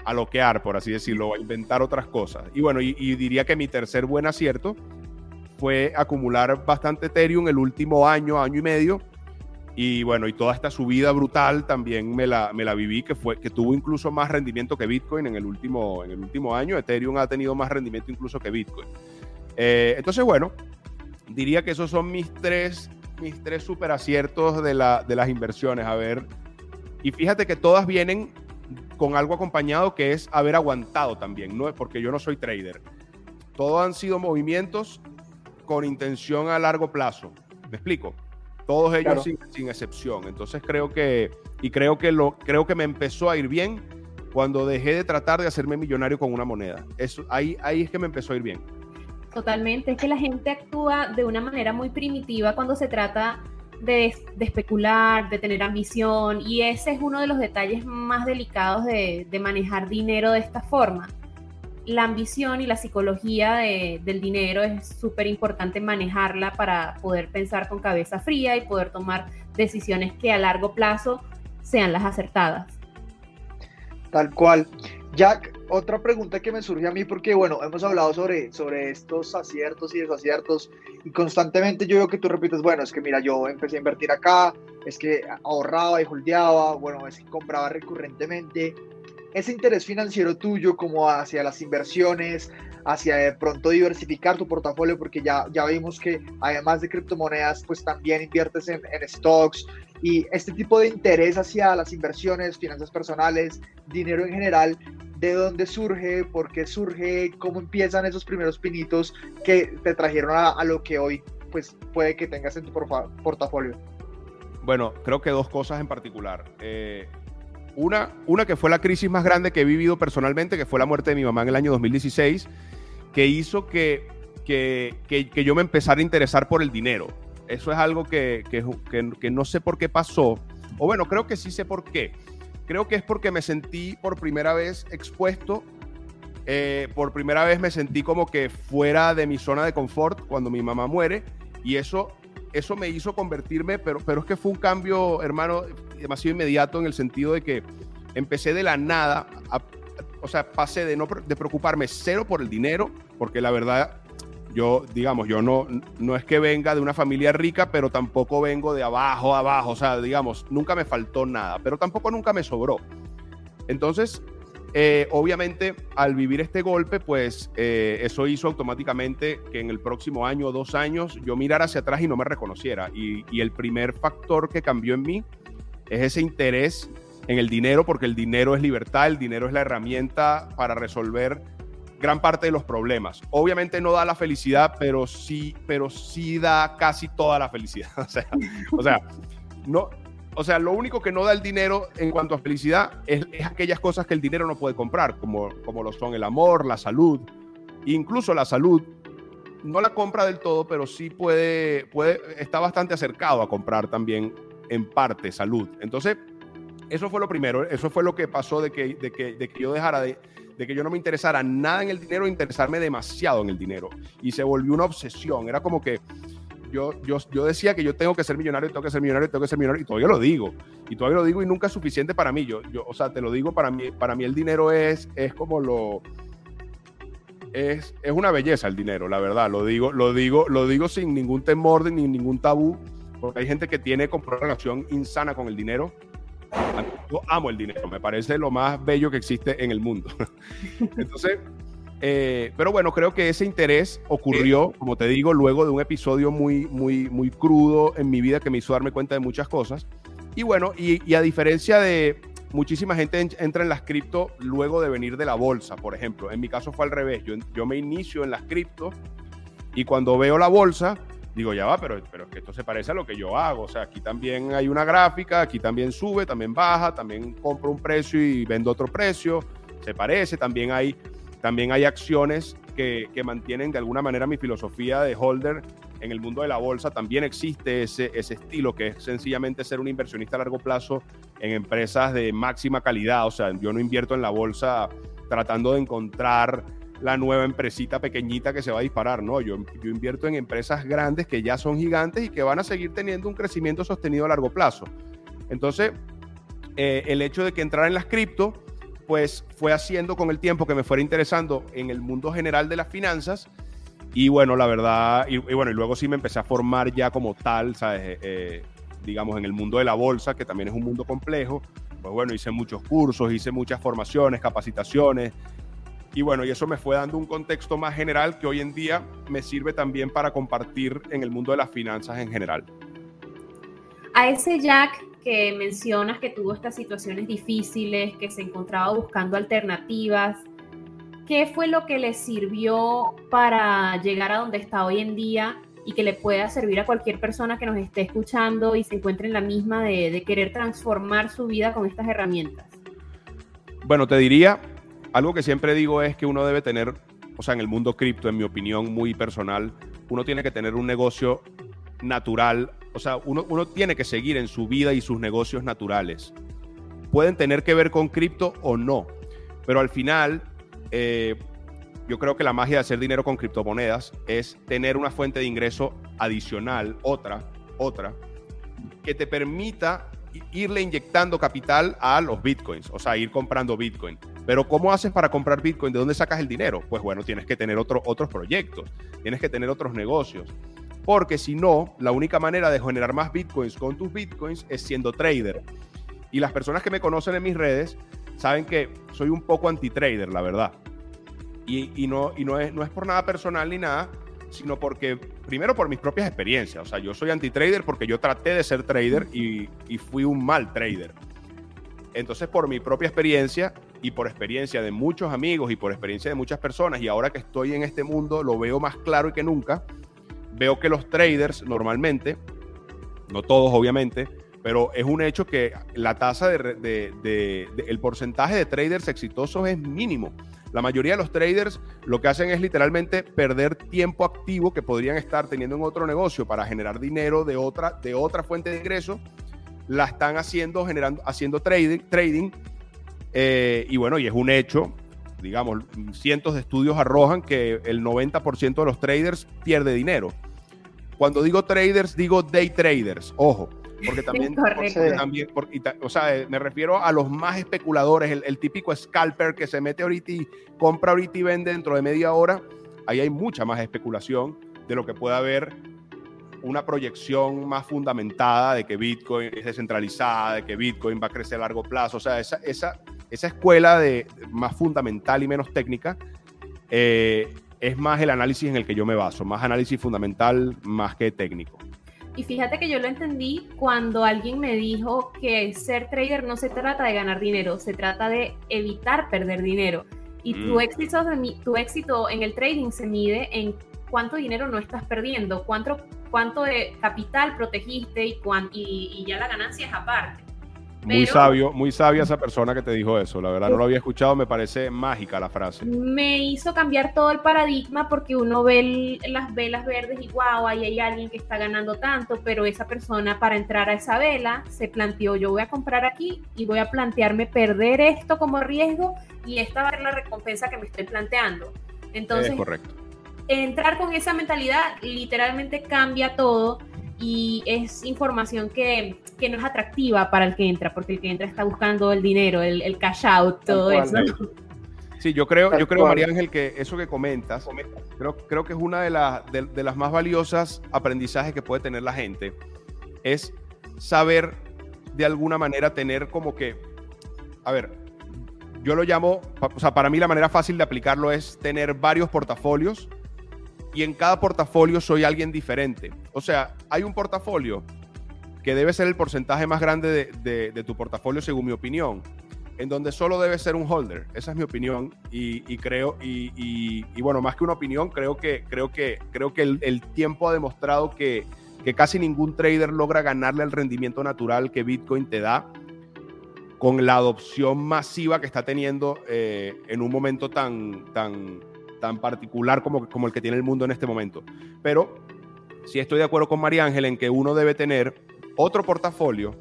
aloquear, por así decirlo, a inventar otras cosas. Y bueno, y, diría que mi tercer buen acierto fue acumular bastante Ethereum el último año, año y medio, y bueno, y toda esta subida brutal también me la, me la viví, que, fue, que tuvo incluso más rendimiento que Bitcoin en el último, en el último año. Ethereum ha tenido más rendimiento incluso que Bitcoin. Eh, entonces, bueno, diría que esos son mis tres, mis tres super aciertos de, la, de las inversiones. A ver, y fíjate que todas vienen con algo acompañado que es haber aguantado también, no porque yo no soy trader. Todos han sido movimientos con intención a largo plazo. ¿Me explico? Todos ellos sin, excepción. Entonces creo que, y creo que, lo, creo que me empezó a ir bien cuando dejé de tratar de hacerme millonario con una moneda. Eso, ahí, ahí es que me empezó a ir bien. Totalmente, es que la gente actúa de una manera muy primitiva cuando se trata de, de, especular, de tener ambición, y ese es uno de los detalles más delicados de, de manejar dinero de esta forma la ambición y la psicología del dinero es súper importante manejarla para poder pensar con cabeza fría y poder tomar decisiones que a largo plazo sean las acertadas. Tal cual. Jack, otra pregunta que me surge a mí, porque bueno, hemos hablado sobre, sobre estos aciertos y desaciertos, y constantemente yo veo que tú repites, bueno, es que mira, yo empecé a invertir acá, es que ahorraba y holdeaba, bueno, es que compraba recurrentemente, ese interés financiero tuyo como hacia las inversiones, hacia de pronto diversificar tu portafolio, porque ya, ya vimos que además de criptomonedas, pues también inviertes en, stocks y este tipo de interés hacia las inversiones, finanzas personales, dinero en general, ¿de dónde surge? ¿Por qué surge? ¿Cómo empiezan esos primeros pinitos que te trajeron a, lo que hoy pues puede que tengas en tu portafolio? Bueno, creo que dos cosas en particular. Eh, una, una que fue la crisis más grande que he vivido personalmente, que fue la muerte de mi mamá en el año 2016, que hizo que, que, que, yo me empezara a interesar por el dinero. Eso es algo que, que, no sé por qué pasó, o bueno, creo que sí sé por qué. Creo que es porque me sentí por primera vez expuesto, eh, por primera vez me sentí como que fuera de mi zona de confort cuando mi mamá muere, y eso eso me hizo convertirme, pero, pero es que fue un cambio, hermano, demasiado inmediato en el sentido de que empecé de la nada, o sea, pasé de, no, de preocuparme cero por el dinero, porque la verdad, yo, digamos, yo no, no es que venga de una familia rica, pero tampoco vengo de abajo, abajo, o sea, digamos, nunca me faltó nada, pero tampoco nunca me sobró. Entonces, eh, obviamente, al vivir este golpe, pues eh, eso hizo automáticamente que en el próximo año o dos años yo mirara hacia atrás y no me reconociera. Y, el primer factor que cambió en mí es ese interés en el dinero, porque el dinero es libertad, el dinero es la herramienta para resolver gran parte de los problemas. Obviamente no da la felicidad, pero sí, pero sí da casi toda la felicidad. O sea no, o sea, lo único que no da el dinero en cuanto a felicidad es, aquellas cosas que el dinero no puede comprar, como, como lo son el amor, la salud, incluso la salud. No la compra del todo, pero sí puede, puede, está bastante acercado a comprar también en parte salud. Entonces, eso fue lo primero, eso fue lo que pasó de que, de que, de que yo dejara de, de que yo no me interesara nada en el dinero, interesarme demasiado en el dinero. Y se volvió una obsesión, era como que yo, yo, yo decía que yo tengo que ser millonario, tengo que ser millonario, tengo que ser millonario, y todavía lo digo, y todavía lo digo y nunca es suficiente para mí. Yo, yo, o sea, te lo digo, para mí, para mí el dinero es, es como lo... Es, es una belleza el dinero, la verdad, lo digo, lo digo, lo digo sin ningún temor ni ningún tabú, porque hay gente que tiene como una relación insana con el dinero. Yo amo el dinero, me parece lo más bello que existe en el mundo. Entonces, eh, pero bueno, creo que ese interés ocurrió, como te digo, luego de un episodio muy, muy, muy crudo en mi vida que me hizo darme cuenta de muchas cosas. Y bueno, y, a diferencia de muchísima gente entra en las cripto luego de venir de la bolsa, por ejemplo. En mi caso fue al revés. Yo, yo me inicio en las cripto y cuando veo la bolsa, digo, ya va, pero, pero que esto se parece a lo que yo hago. O sea, aquí también hay una gráfica, aquí también sube, también baja, también compro un precio y vendo otro precio. Se parece, también hay también hay acciones que, mantienen de alguna manera mi filosofía de holder en el mundo de la bolsa. También existe ese, ese estilo que es sencillamente ser un inversionista a largo plazo en empresas de máxima calidad. O sea, yo no invierto en la bolsa tratando de encontrar la nueva empresita pequeñita que se va a disparar. No, yo, yo invierto en empresas grandes que ya son gigantes y que van a seguir teniendo un crecimiento sostenido a largo plazo. Entonces, eh, el hecho de que entrar en las cripto pues fue haciendo con el tiempo que me fuera interesando en el mundo general de las finanzas. Y bueno, la verdad, y, bueno, y luego sí me empecé a formar ya como tal, ¿sabes? Eh, eh, digamos, en el mundo de la bolsa, que también es un mundo complejo. Pues bueno, hice muchos cursos, hice muchas formaciones, capacitaciones. Y bueno, y eso me fue dando un contexto más general que hoy en día me sirve también para compartir en el mundo de las finanzas en general. A ese Jack que mencionas que tuvo estas situaciones difíciles, que se encontraba buscando alternativas. ¿Qué fue lo que le sirvió para llegar a donde está hoy en día y que le pueda servir a cualquier persona que nos esté escuchando y se encuentre en la misma de, querer transformar su vida con estas herramientas? Bueno, te diría, algo que siempre digo es que uno debe tener, o sea, en el mundo cripto, en mi opinión muy personal, uno tiene que tener un negocio natural o sea, uno, tiene que seguir en su vida y sus negocios naturales. Pueden tener que ver con cripto o no, pero al final eh, yo creo que la magia de hacer dinero con criptomonedas es tener una fuente de ingreso adicional, otra, otra, que te permita irle inyectando capital a los bitcoins, o sea, ir comprando bitcoin. Pero ¿cómo haces para comprar bitcoin? ¿De dónde sacas el dinero? Pues bueno, tienes que tener otro, otros proyectos, tienes que tener otros negocios. Porque si no, la única manera de generar más bitcoins con tus bitcoins es siendo trader. Y las personas que me conocen en mis redes saben que soy un poco anti-trader, la verdad. Y, no, y no, es, por nada personal ni nada, sino porque, primero por mis propias experiencias. O sea, yo soy anti-trader porque yo traté de ser trader y, y fui un mal trader. Entonces, por mi propia experiencia y por experiencia de muchos amigos y por experiencia de muchas personas, y ahora que estoy en este mundo, lo veo más claro que nunca veo que los traders normalmente, no todos obviamente, pero es un hecho que la tasa de, el porcentaje de traders exitosos es mínimo. La mayoría de los traders lo que hacen es literalmente perder tiempo activo que podrían estar teniendo en otro negocio para generar dinero de otra, de otra fuente de ingreso. La están haciendo, generando, haciendo trading, trading eh, y bueno, y es un hecho, digamos, cientos de estudios arrojan que el 90% de los traders pierde dinero. Cuando digo traders, digo day traders, ojo, porque también, también o sea, eh, me refiero a los más especuladores, el, típico scalper que se mete ahorita y compra ahorita y vende dentro de media hora, ahí hay mucha más especulación de lo que puede haber una proyección más fundamentada de que Bitcoin es descentralizada, de que Bitcoin va a crecer a largo plazo, o sea, esa, esa, esa escuela de más fundamental y menos técnica eh, es más el análisis en el que yo me baso, más análisis fundamental más que técnico. Y fíjate que yo lo entendí cuando alguien me dijo que ser trader no se trata de ganar dinero, se trata de evitar perder dinero. Y tu, mm. éxito, tu éxito en el trading se mide en cuánto dinero no estás perdiendo, cuánto, cuánto de capital protegiste y, y ya la ganancia es aparte. Muy sabio, muy sabia esa persona que te dijo eso. La verdad no lo había escuchado, me parece mágica la frase. Me hizo cambiar todo el paradigma porque uno ve las velas verdes y wow, ahí hay alguien que está ganando tanto, pero esa persona para entrar a esa vela se planteó, yo voy a comprar aquí y voy a plantearme perder esto como riesgo y esta va a ser la recompensa que me estoy planteando. Entonces, es correcto. entrar con esa mentalidad literalmente cambia todo y es información que, que, no es atractiva para el que entra, porque el que entra está buscando el dinero, el, el cash out, todo eso. Sí, yo creo, yo creo, María Ángel, que eso que comentas, creo, creo que es una de, las de, de, las más valiosas aprendizajes que puede tener la gente, es saber de alguna manera tener como que, a ver, yo lo llamo, o sea, para mí la manera fácil de aplicarlo es tener varios portafolios y en cada portafolio soy alguien diferente. O sea, hay un portafolio que debe ser el porcentaje más grande de, tu portafolio según mi opinión, en donde solo debe ser un holder. Esa es mi opinión y, creo, y, bueno, más que una opinión, creo que, creo que, creo que el, tiempo ha demostrado que, casi ningún trader logra ganarle el rendimiento natural que Bitcoin te da con la adopción masiva que está teniendo eh, en un momento tan, tan, tan particular como, como el que tiene el mundo en este momento. Pero sí estoy de acuerdo con María Ángel en que uno debe tener otro portafolio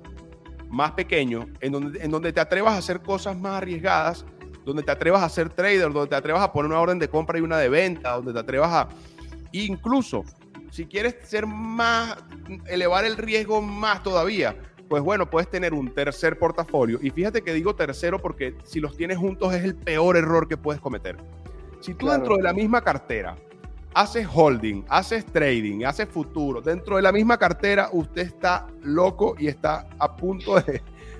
más pequeño en donde, en donde te atrevas a hacer cosas más arriesgadas, donde te atrevas a ser trader, donde te atrevas a poner una orden de compra y una de venta, donde te atrevas a... Incluso, si quieres ser más, elevar el riesgo más todavía, pues bueno, puedes tener un tercer portafolio. Y fíjate que digo tercero porque si los tienes juntos es el peor error que puedes cometer. Si tú dentro de la misma cartera haces holding, haces trading, haces futuro, dentro de la misma cartera usted está loco y está a punto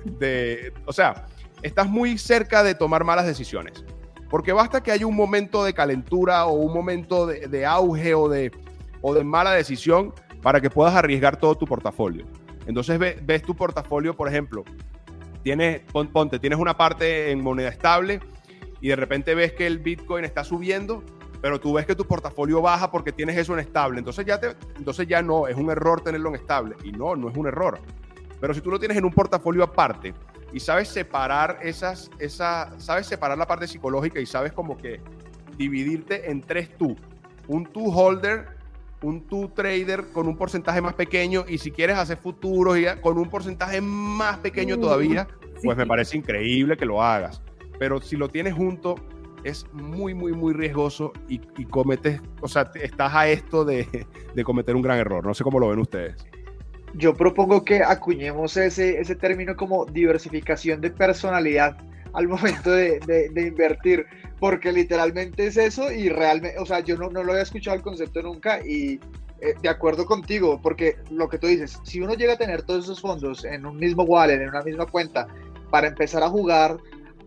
de, o sea, estás muy cerca de tomar malas decisiones. Porque basta que haya un momento de calentura o un momento de, auge o de, o de mala decisión para que puedas arriesgar todo tu portafolio. Entonces ves tu portafolio, por ejemplo, tienes, ponte, tienes una parte en moneda estable y de repente ves que el Bitcoin está subiendo, pero tú ves que tu portafolio baja porque tienes eso en estable. Entonces ya, te, entonces ya no, es un error tenerlo en estable. Y no, no es un error. Pero si tú lo tienes en un portafolio aparte y sabes separar esas, esa, sabes separar la parte psicológica y sabes como que dividirte en tres tú. Un two holder, un two trader con un porcentaje más pequeño y si quieres hacer futuros con un porcentaje más pequeño todavía, pues me parece increíble que lo hagas pero si lo tienes junto es muy, muy, muy riesgoso y, cometes, o sea, estás a esto de, cometer un gran error. No sé cómo lo ven ustedes. Yo propongo que acuñemos ese, ese término como diversificación de personalidad al momento de, invertir, porque literalmente es eso y realmente, o sea, yo no, no lo había escuchado el concepto nunca y eh, de acuerdo contigo, porque lo que tú dices, si uno llega a tener todos esos fondos en un mismo wallet, en una misma cuenta, para empezar a jugar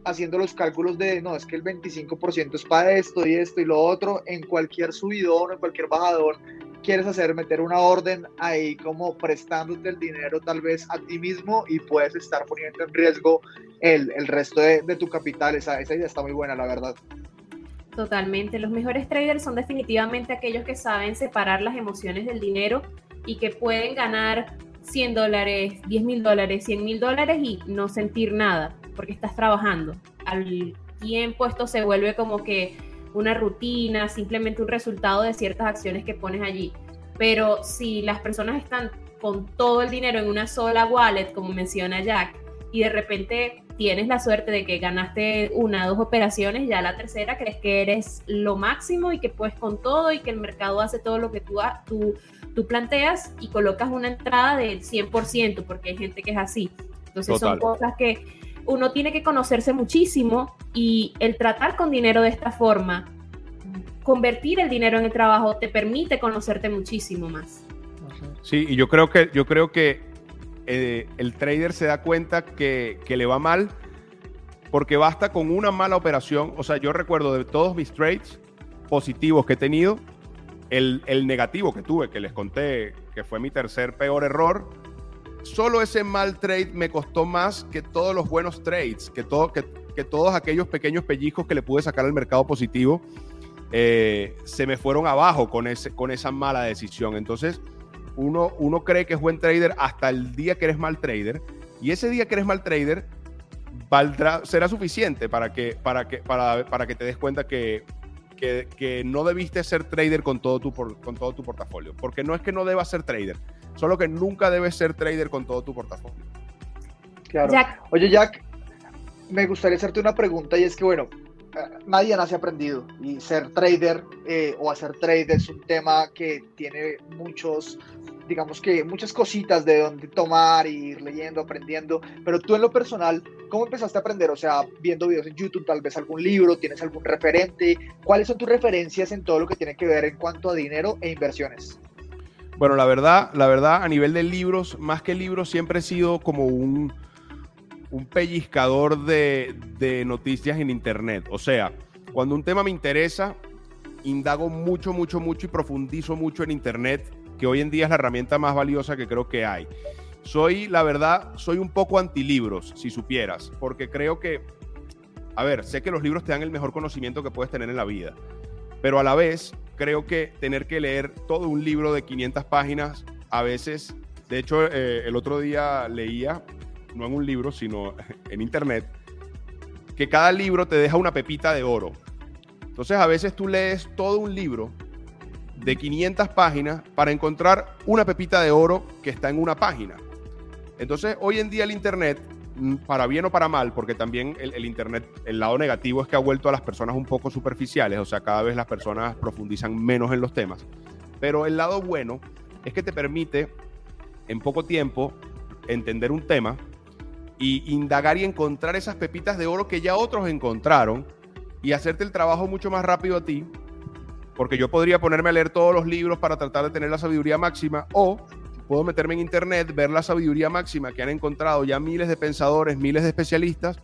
haciendo los cálculos de, no, es que el 25% es para esto y esto y lo otro, en cualquier subidón, en cualquier bajador, quieres hacer, meter una orden ahí como prestándote el dinero tal vez a ti mismo y puedes estar poniendo en riesgo el, el resto de, de, tu capital. Esa, esa idea está muy buena, la verdad. Totalmente. Los mejores traders son definitivamente aquellos que saben separar las emociones del dinero y que pueden ganar 100 dólares, 10 mil dólares, 100 mil dólares y no sentir nada porque estás trabajando. Al tiempo esto se vuelve como que una rutina, simplemente un resultado de ciertas acciones que pones allí. Pero si las personas están con todo el dinero en una sola wallet, como menciona Jack, y de repente tienes la suerte de que ganaste una o dos operaciones, ya la tercera crees que eres lo máximo y que puedes con todo y que el mercado hace todo lo que tú, tú, tú planteas y colocas una entrada del 100%, porque hay gente que es así. Entonces son cosas que uno tiene que conocerse muchísimo y el tratar con dinero de esta forma, convertir el dinero en el trabajo, te permite conocerte muchísimo más. Sí, y yo creo que, yo creo que eh, el trader se da cuenta que, que le va mal porque basta con una mala operación. O sea, yo recuerdo de todos mis trades positivos que he tenido, el, negativo que tuve, que les conté que fue mi tercer peor error, solo ese mal trade me costó más que todos los buenos trades, que, todo, que, todos aquellos pequeños pellizcos que le pude sacar al mercado positivo, eh, se me fueron abajo con, ese, con esa mala decisión. Entonces, uno, uno cree que es buen trader hasta el día que eres mal trader, y ese día que eres mal trader, valdrá, será suficiente para que, para que, para, que te des cuenta que que, no debiste ser trader con todo, tu, con todo tu portafolio. Porque no es que no debas ser trader, solo que nunca debes ser trader con todo tu portafolio. Claro. Oye, Jack, me gustaría hacerte una pregunta y es que, bueno, eh, nadie nace aprendido y ser trader eh, o hacer trader es un tema que tiene muchos digamos que muchas cositas de donde tomar, ir leyendo, aprendiendo, pero tú en lo personal, ¿cómo empezaste a aprender? O sea, viendo videos en YouTube, tal vez algún libro, tienes algún referente, ¿cuáles son tus referencias en todo lo que tiene que ver en cuanto a dinero e inversiones? Bueno, la verdad, la verdad, a nivel de libros, más que libros, siempre he sido como un, un pellizcador de, de noticias en Internet. O sea, cuando un tema me interesa, indago mucho, mucho, mucho y profundizo mucho en Internet que hoy en día es la herramienta más valiosa que creo que hay. Soy, la verdad, soy un poco antilibros, si supieras, porque creo que, a ver, sé que los libros te dan el mejor conocimiento que puedes tener en la vida, pero a la vez creo que tener que leer todo un libro de 500 páginas, a veces, de hecho, eh, el otro día leía, no en un libro, sino en internet, que cada libro te deja una pepita de oro. Entonces, a veces tú lees todo un libro de 500 páginas para encontrar una pepita de oro que está en una página. Entonces, hoy en día el Internet, para bien o para mal, porque también el, Internet, el lado negativo es que ha vuelto a las personas un poco superficiales, o sea, cada vez las personas profundizan menos en los temas. Pero el lado bueno es que te permite en poco tiempo entender un tema y indagar y encontrar esas pepitas de oro que ya otros encontraron y hacerte el trabajo mucho más rápido a ti porque yo podría ponerme a leer todos los libros para tratar de tener la sabiduría máxima o puedo meterme en internet, ver la sabiduría máxima que han encontrado ya miles de pensadores, miles de especialistas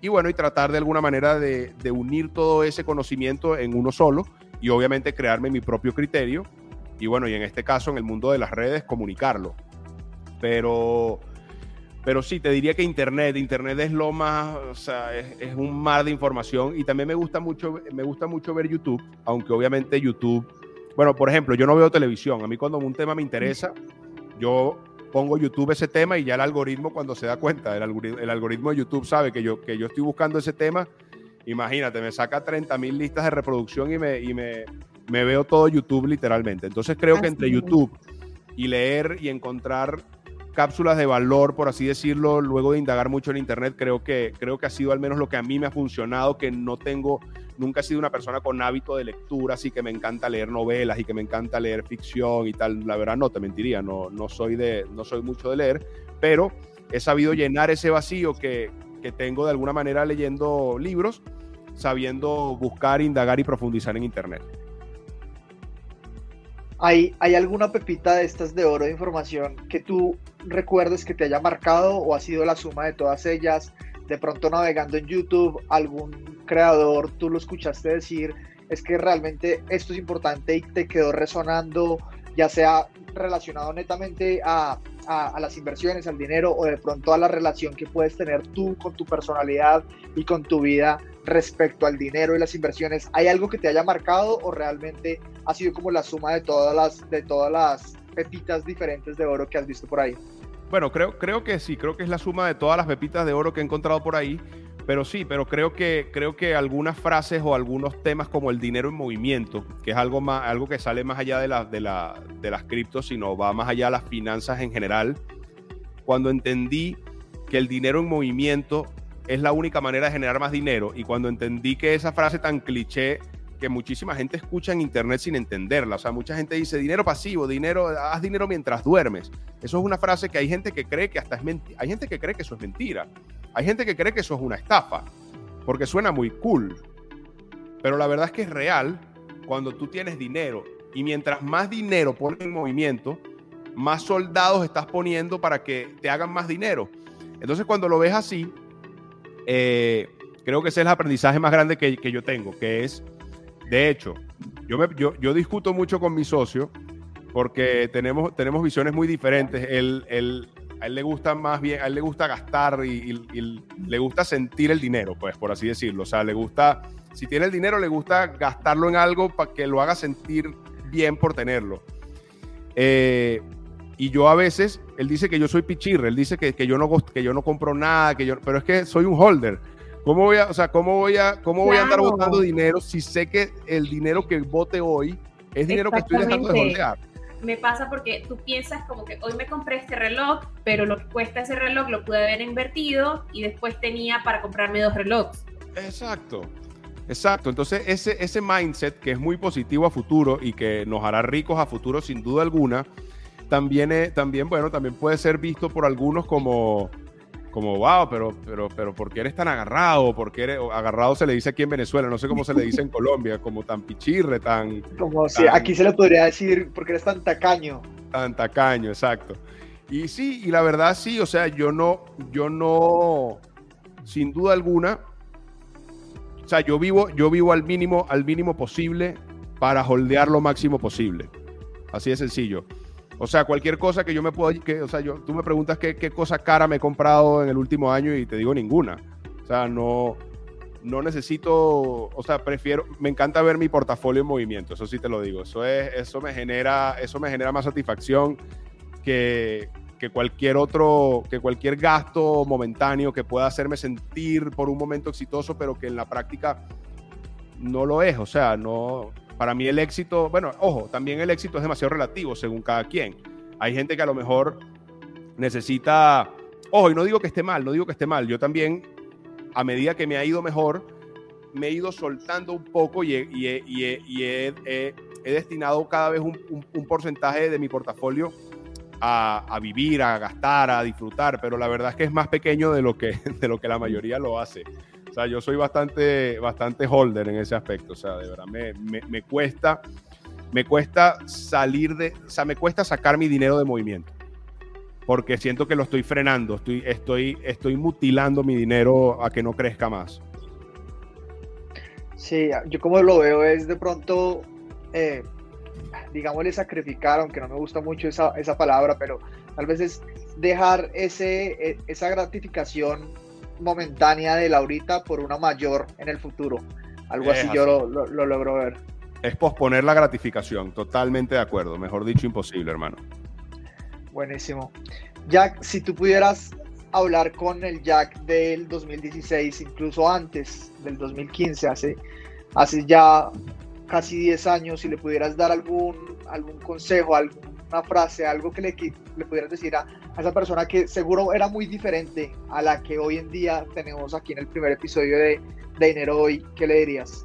y bueno, y tratar de alguna manera de, unir todo ese conocimiento en uno solo y obviamente crearme mi propio criterio y bueno, y en este caso en el mundo de las redes comunicarlo. Pero pero sí, te diría que Internet, Internet es lo más, o sea, es, un mar de información y también me gusta mucho, me gusta mucho ver YouTube, aunque obviamente YouTube, bueno, por ejemplo, yo no veo televisión, a mí cuando un tema me interesa, yo pongo YouTube ese tema y ya el algoritmo cuando se da cuenta, el, algoritmo, de YouTube sabe que yo, que yo estoy buscando ese tema, imagínate, me saca 30 mil listas de reproducción y me, y me, me veo todo YouTube literalmente. Entonces creo que entre YouTube y leer y encontrar cápsulas de valor, por así decirlo, luego de indagar mucho en internet, creo que, creo que ha sido al menos lo que a mí me ha funcionado, que no tengo, nunca he sido una persona con hábito de lectura, así que me encanta leer novelas y que me encanta leer ficción y tal. La verdad no te mentiría, no, no, soy, de, no soy mucho de leer, pero he sabido llenar ese vacío que, que tengo de alguna manera leyendo libros, sabiendo buscar, indagar y profundizar en internet. ¿Hay, ¿Hay alguna pepita de estas de oro de información que tú recuerdes que te haya marcado o ha sido la suma de todas ellas? De pronto navegando en YouTube, algún creador, tú lo escuchaste decir, es que realmente esto es importante y te quedó resonando, ya sea relacionado netamente a, a, las inversiones, al dinero o de pronto a la relación que puedes tener tú con tu personalidad y con tu vida respecto al dinero y las inversiones. ¿Hay algo que te haya marcado o realmente ha sido como la suma de todas las, de todas las pepitas diferentes de oro que has visto por ahí? Bueno, creo, creo que sí, creo que es la suma de todas las pepitas de oro que he encontrado por ahí. Pero sí, pero creo que, creo que algunas frases o algunos temas como el dinero en movimiento, que es algo, más, algo que sale más allá de, la, de, la, de las criptos, sino va más allá de las finanzas en general, cuando entendí que el dinero en movimiento es la única manera de generar más dinero y cuando entendí que esa frase tan cliché que muchísima gente escucha en internet sin entenderla. O sea, mucha gente dice dinero pasivo, dinero, haz dinero mientras duermes. Eso es una frase que hay gente que cree que hasta es mentira. Hay gente que cree que eso es mentira. Hay gente que cree que eso es una estafa, porque suena muy cool. Pero la verdad es que es real cuando tú tienes dinero y mientras más dinero pones en movimiento, más soldados estás poniendo para que te hagan más dinero. Entonces, cuando lo ves así, eh, creo que ese es el aprendizaje más grande que, yo tengo, que es, de hecho, yo, yo, discuto mucho con mi socio porque tenemos, tenemos visiones muy diferentes. Él, él, a él le gusta más bien, a él le gusta gastar y, le gusta sentir el dinero, pues, por así decirlo. O sea, le gusta, si tiene el dinero, le gusta gastarlo en algo para que lo haga sentir bien por tenerlo. Eh, y yo a veces, él dice que yo soy pichirre, él dice que, que, yo, no, que yo no compro nada, que yo, pero es que soy un holder. ¿Cómo voy a, o sea, cómo voy a, cómo voy a andar botando dinero si sé que el dinero que vote hoy es dinero que estoy dejando de holdear? Me pasa porque tú piensas como que hoy me compré este reloj, pero lo que cuesta ese reloj lo pude haber invertido y después tenía para comprarme dos relojes. Exacto. Exacto, entonces ese, ese mindset que es muy positivo a futuro y que nos hará ricos a futuro sin duda alguna, también, también, bueno, también puede ser visto por algunos como, como wow, pero, pero, pero, ¿por qué eres tan agarrado? ¿Por qué eres, agarrado se le dice aquí en Venezuela? No sé cómo se le dice en Colombia, como tan pichirre, tan... Como si aquí se le podría decir, porque eres tan tacaño. Tan tacaño, exacto. Y sí, y la verdad sí, o sea, yo no, yo no, sin duda alguna, o sea, yo vivo, yo vivo al mínimo, al mínimo posible para holdear lo máximo posible. Así de sencillo. O sea, cualquier cosa que yo me pueda, que, o sea, yo, tú me preguntas qué, qué, cosa cara me he comprado en el último año y te digo ninguna. O sea, no, no necesito, o sea, prefiero, me encanta ver mi portafolio en movimiento, eso sí te lo digo. Eso es, eso me genera, eso me genera más satisfacción que, que cualquier otro, que cualquier gasto momentáneo que pueda hacerme sentir por un momento exitoso, pero que en la práctica no lo es. O sea, no, para mí el éxito, bueno, ojo, también el éxito es demasiado relativo según cada quien. Hay gente que a lo mejor necesita, ojo, y no digo que esté mal, no digo que esté mal, yo también, a medida que me ha ido mejor, me he ido soltando un poco y he, destinado cada vez un porcentaje de mi portafolio a, vivir, a gastar, a disfrutar, pero la verdad es que es más pequeño de lo que, de lo que la mayoría lo hace. Sea, yo soy bastante, bastante holder en ese aspecto. O sea, de verdad me, me, cuesta, me cuesta salir de, o sea, me cuesta sacar mi dinero de movimiento. Porque siento que lo estoy frenando, estoy, estoy, estoy mutilando mi dinero a que no crezca más. Sí, yo como lo veo es de pronto eh, digámosle sacrificar, aunque no me gusta mucho esa, esa palabra, pero tal vez es dejar ese, e, esa gratificación momentánea de la ahorita por una mayor en el futuro. Algo así, yo lo, lo, logro ver. Es posponer la gratificación, totalmente de acuerdo. Mejor dicho, imposible, hermano. Buenísimo. Jack, si tú pudieras hablar con el Jack del 2016, incluso antes del 2015, hace, hace ya casi 10 años, si le pudieras dar algún, algún consejo, alguna frase, algo que le, le pudieras decir a, esa persona que seguro era muy diferente a la que hoy en día tenemos aquí en el primer episodio de, de Dinero Hoy, ¿qué le dirías?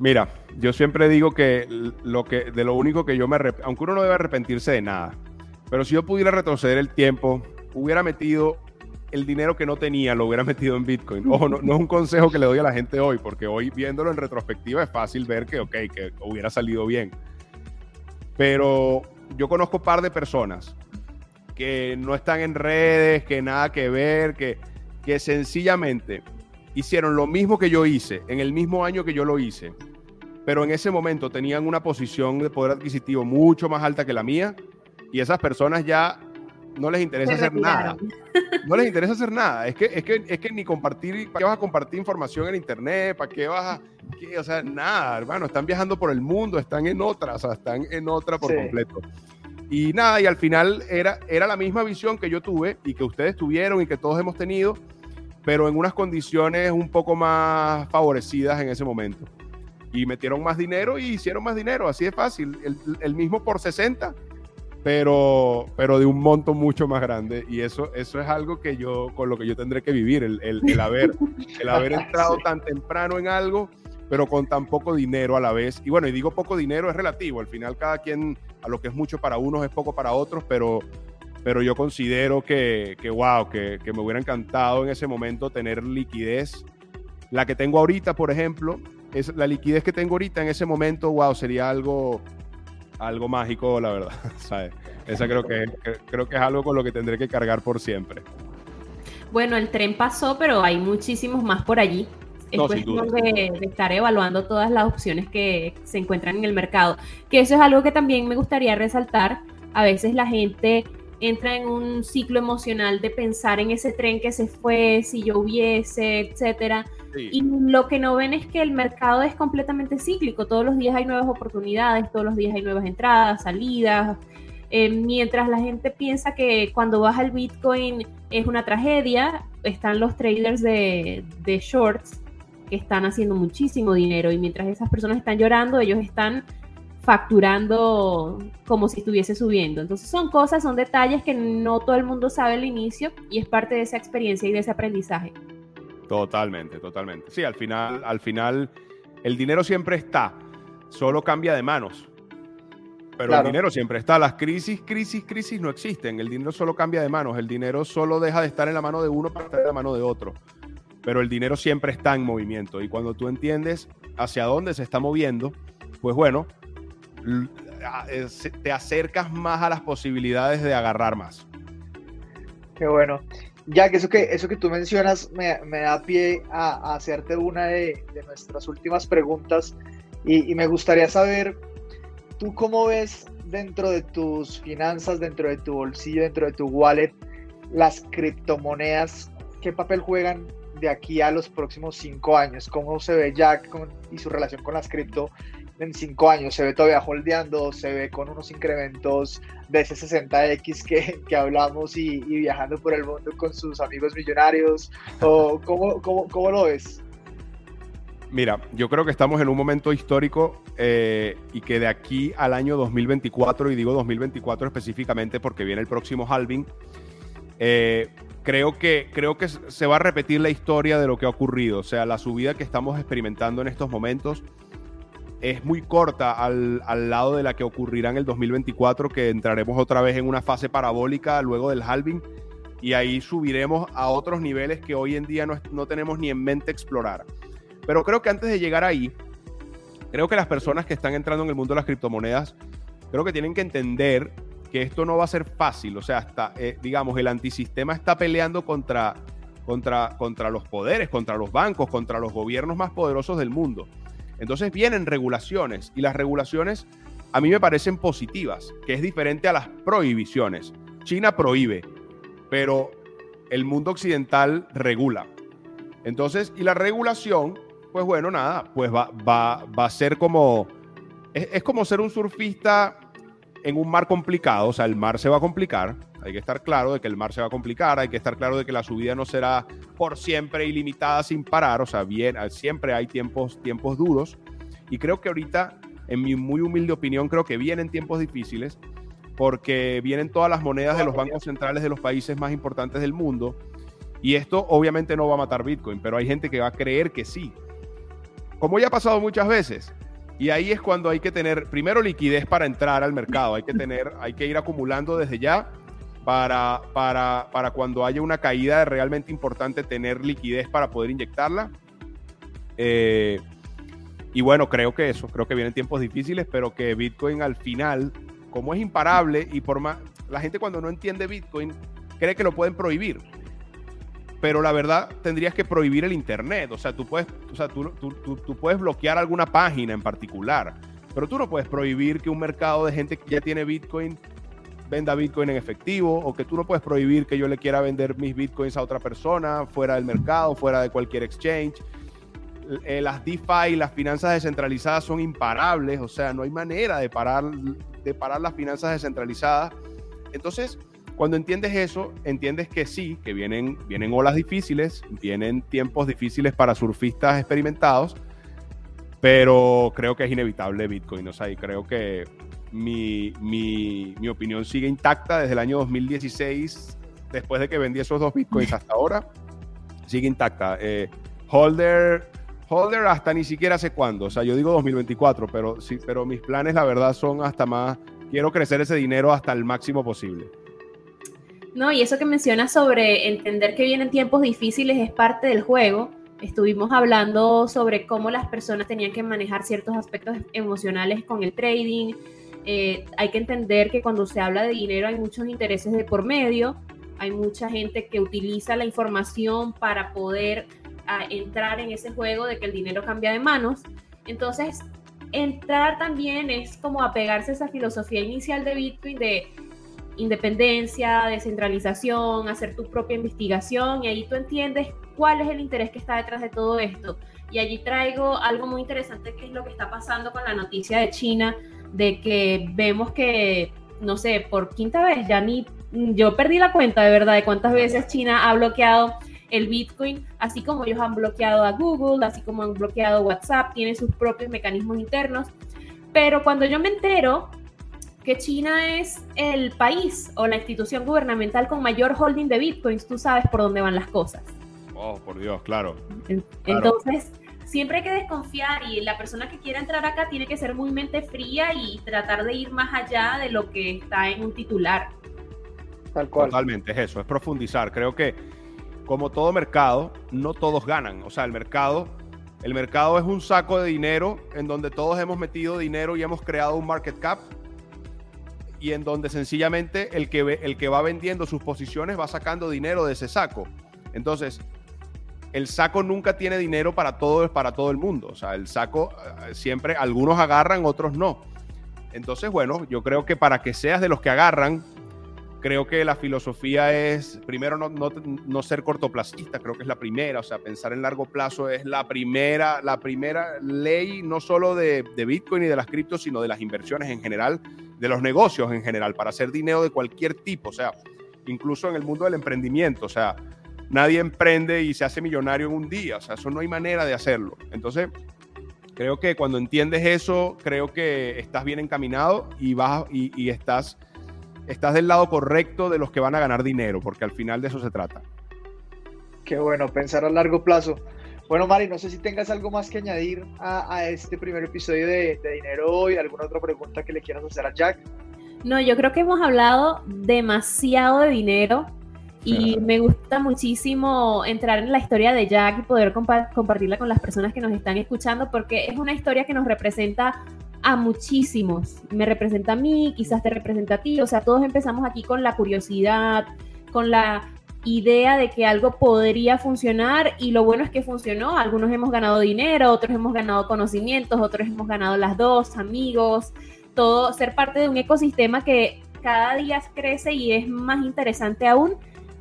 Mira, yo siempre digo que lo que de lo único que yo me aunque uno no debe arrepentirse de nada, pero si yo pudiera retroceder el tiempo, hubiera metido el dinero que no tenía lo hubiera metido en Bitcoin. Ojo, no, es un consejo que le doy a la gente hoy, porque hoy viéndolo en retrospectiva es fácil ver que, ok, que hubiera salido bien. Pero yo conozco un par de personas que no están en redes, que nada que ver, que, que sencillamente hicieron lo mismo que yo hice, en el mismo año que yo lo hice, pero en ese momento tenían una posición de poder adquisitivo mucho más alta que la mía, y esas personas ya no les interesa hacer nada. No les interesa hacer nada. Es que, es que, es que ni compartir, ¿para qué vas a compartir información en internet? ¿Para qué vas a.? o sea, nada, hermano. Están viajando por el mundo, están en otra, o sea, están en otra por completo. Y nada, y al final era, era la misma visión que yo tuve y que ustedes tuvieron y que todos hemos tenido, pero en unas condiciones un poco más favorecidas en ese momento. Y metieron más dinero y hicieron más dinero, así de fácil. El, el mismo por 60 pero, pero de un monto mucho más grande. Y eso, eso es algo que yo, con lo que yo tendré que vivir, el, el, haber, el haber entrado tan temprano en algo, pero con tan poco dinero a la vez. Y bueno, y digo poco dinero es relativo, al final cada quien, a lo que es mucho para unos es poco para otros, pero, pero yo considero que, que wow, que, que me hubiera encantado en ese momento tener liquidez. La que tengo ahorita, por ejemplo, es la liquidez que tengo ahorita en ese momento, wow, sería algo, algo mágico, la verdad. ¿sabes? Esa creo que, creo que es algo con lo que tendré que cargar por siempre. Bueno, el tren pasó, pero hay muchísimos más por allí. Es cuestión de, estar evaluando todas las opciones que se encuentran en el mercado. Que eso es algo que también me gustaría resaltar. A veces la gente entra en un ciclo emocional de pensar en ese tren que se fue, si yo hubiese, etcétera. Y lo que no ven es que el mercado es completamente cíclico. Todos los días hay nuevas oportunidades, todos los días hay nuevas entradas, salidas, eh, mientras la gente piensa que cuando baja el Bitcoin es una tragedia, están los traders de, shorts que están haciendo muchísimo dinero y mientras esas personas están llorando, ellos están facturando como si estuviese subiendo. Entonces son cosas, son detalles que no todo el mundo sabe al inicio y es parte de esa experiencia y de ese aprendizaje. Totalmente, totalmente. Sí, al final, al final el dinero siempre está, solo cambia de manos. Pero el dinero siempre está. Las crisis, crisis, crisis no existen. El dinero solo cambia de manos. El dinero solo deja de estar en la mano de uno para estar en la mano de otro. Pero el dinero siempre está en movimiento. Y cuando tú entiendes hacia dónde se está moviendo, pues bueno, eh, te acercas más a las posibilidades de agarrar más. Qué bueno. Ya que eso que, eso que tú mencionas me, da pie a, hacerte una de, nuestras últimas preguntas y, y me gustaría saber ¿Tú cómo ves dentro de tus finanzas, dentro de tu bolsillo, dentro de tu wallet, las criptomonedas? ¿Qué papel juegan de aquí a los próximos cinco años? ¿Cómo se ve Jack y su relación con las cripto en cinco años? ¿Se ve todavía holdeando? ¿Se ve con unos incrementos de ese 60X que, que hablamos y, viajando por el mundo con sus amigos millonarios? ¿O cómo, cómo, cómo lo ves? Mira, yo creo que estamos en un momento histórico eh, y que de aquí al año 2024, y digo 2024 específicamente porque viene el próximo halving, eh, creo, que, creo que se va a repetir la historia de lo que ha ocurrido. O sea, la subida que estamos experimentando en estos momentos es muy corta al, lado de la que ocurrirá en el 2024, que entraremos otra vez en una fase parabólica luego del halving y ahí subiremos a otros niveles que hoy en día no, no tenemos ni en mente explorar. Pero creo que antes de llegar ahí, creo que las personas que están entrando en el mundo de las criptomonedas, creo que tienen que entender que esto no va a ser fácil. O sea, hasta, eh, digamos, el antisistema está peleando contra, contra, contra los poderes, contra los bancos, contra los gobiernos más poderosos del mundo. Entonces vienen regulaciones y las regulaciones a mí me parecen positivas, que es diferente a las prohibiciones. China prohíbe, pero el mundo occidental regula. Entonces, y la regulación pues bueno, nada, pues va, va, va a ser como, es, como ser un surfista en un mar complicado, o sea, el mar se va a complicar, hay que estar claro de que el mar se va a complicar, hay que estar claro de que la subida no será por siempre ilimitada sin parar, o sea, bien, siempre hay tiempos, tiempos duros, y creo que ahorita, en mi muy humilde opinión, creo que vienen tiempos difíciles, porque vienen todas las monedas de los bancos centrales de los países más importantes del mundo, y esto obviamente no va a matar Bitcoin, pero hay gente que va a creer que sí como ya ha pasado muchas veces. Y ahí es cuando hay que tener, primero, liquidez para entrar al mercado. Hay que tener, hay que ir acumulando desde ya para, para, para cuando haya una caída realmente importante, tener liquidez para poder inyectarla. Eh, y bueno, creo que eso, creo que vienen tiempos difíciles, pero que Bitcoin al final, como es imparable y por la gente cuando no entiende Bitcoin cree que lo pueden prohibir pero la verdad tendrías que prohibir el Internet. O sea, tú puedes, o sea, tú, tú, puedes bloquear alguna página en particular, pero tú no puedes prohibir que un mercado de gente que ya tiene Bitcoin venda Bitcoin en efectivo, o que tú no puedes prohibir que yo le quiera vender mis Bitcoins a otra persona fuera del mercado, fuera de cualquier exchange. Eh, las DeFi, las finanzas descentralizadas son imparables, o sea, no hay manera de parar, de parar las finanzas descentralizadas. Entonces, cuando entiendes eso, entiendes que sí, que vienen, vienen olas difíciles, vienen tiempos difíciles para surfistas experimentados, pero creo que es inevitable Bitcoin. O sea, y creo que mi, mi, mi, opinión sigue intacta desde el año 2016, después de que vendí esos dos Bitcoins hasta ahora, sigue intacta. Eh, holder, Holder hasta ni siquiera sé cuándo, o sea, yo digo 2024, pero sí, pero mis planes la verdad son hasta más, quiero crecer ese dinero hasta el máximo posible. No, y eso que mencionas sobre entender que vienen tiempos difíciles es parte del juego. Estuvimos hablando sobre cómo las personas tenían que manejar ciertos aspectos emocionales con el trading. Eh, hay que entender que cuando se habla de dinero hay muchos intereses de por medio. Hay mucha gente que utiliza la información para poder a entrar en ese juego de que el dinero cambia de manos. Entonces, entrar también es como apegarse a esa filosofía inicial de Bitcoin de independencia, descentralización, hacer tu propia investigación y ahí tú entiendes cuál es el interés que está detrás de todo esto. Y allí traigo algo muy interesante que es lo que está pasando con la noticia de China, de que vemos que, no sé, por quinta vez, ya ni yo perdí la cuenta de verdad de cuántas veces China ha bloqueado el Bitcoin, así como ellos han bloqueado a Google, así como han bloqueado WhatsApp, tiene sus propios mecanismos internos. Pero cuando yo me entero que China es el país o la institución gubernamental con mayor holding de Bitcoins, tú sabes por dónde van las cosas. Oh, por Dios, claro. Entonces, siempre hay que desconfiar y la persona que quiera entrar acá tiene que ser muy mente fría y tratar de ir más allá de lo que está en un titular. Tal cual. Totalmente, es eso, es profundizar. Creo que como todo mercado, no todos ganan. O sea, el mercado, el mercado es un saco de dinero en donde todos hemos metido dinero y hemos creado un market cap y en donde sencillamente el que, el que va vendiendo sus posiciones va sacando dinero de ese saco. Entonces, el saco nunca tiene dinero para todo, para todo el mundo. O sea, el saco eh, siempre algunos agarran, otros no. Entonces, bueno, yo creo que para que seas de los que agarran, creo que la filosofía es, primero, no, no, ser cortoplacista, creo que es la primera, o sea, pensar en largo plazo es la primera, la primera ley, no solo de, de Bitcoin y de las criptos, sino de las inversiones en general, de los negocios en general, para hacer dinero de cualquier tipo, o sea, incluso en el mundo del emprendimiento, o sea, nadie emprende y se hace millonario en un día, o sea, eso no hay manera de hacerlo. Entonces, creo que cuando entiendes eso, creo que estás bien encaminado y vas y, y estás estás del lado correcto de los que van a ganar dinero, porque al final de eso se trata. Qué bueno, pensar a largo plazo. Bueno, Mari, no sé si tengas algo más que añadir a, este primer episodio de, Dinero Hoy, alguna otra pregunta que le quieras hacer a Jack. No, yo creo que hemos hablado demasiado de dinero y me gusta muchísimo entrar en la historia de Jack y poder compartirla con las personas que nos están escuchando porque es una historia que nos representa a muchísimos. Me representa a mí, quizás te representa a ti. O sea, todos empezamos aquí con la curiosidad, con la idea de que algo podría funcionar y lo bueno es que funcionó. Algunos hemos ganado dinero, otros hemos ganado conocimientos, otros hemos ganado las dos, amigos, todo, ser parte de un ecosistema que cada día crece y es más interesante aún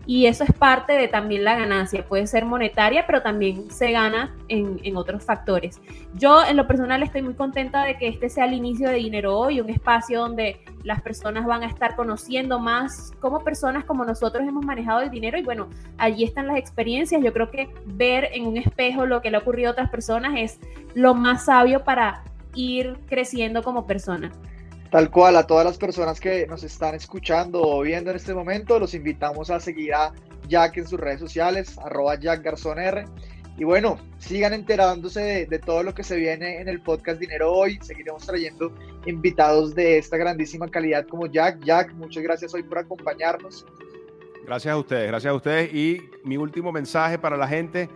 y eso es parte de también la ganancia. Puede ser monetaria, pero también se gana en, en, otros factores. Yo en lo personal estoy muy contenta de que este sea el inicio de Dinero Hoy, un espacio donde las personas van a estar conociendo más cómo personas como nosotros hemos manejado el dinero y bueno, allí están las experiencias. Yo creo que ver en un espejo lo que le ha ocurrido a otras personas es lo más sabio para ir creciendo como persona. Tal cual, a todas las personas que nos están escuchando o viendo en este momento, los invitamos a seguir a Jack en sus redes sociales, arroba Jack Garzón R. Y bueno, sigan enterándose de, todo lo que se viene en el podcast Dinero Hoy. Seguiremos trayendo invitados de esta grandísima calidad como Jack. Jack, muchas gracias hoy por acompañarnos. Gracias a ustedes, gracias a ustedes. Y mi último mensaje para la gente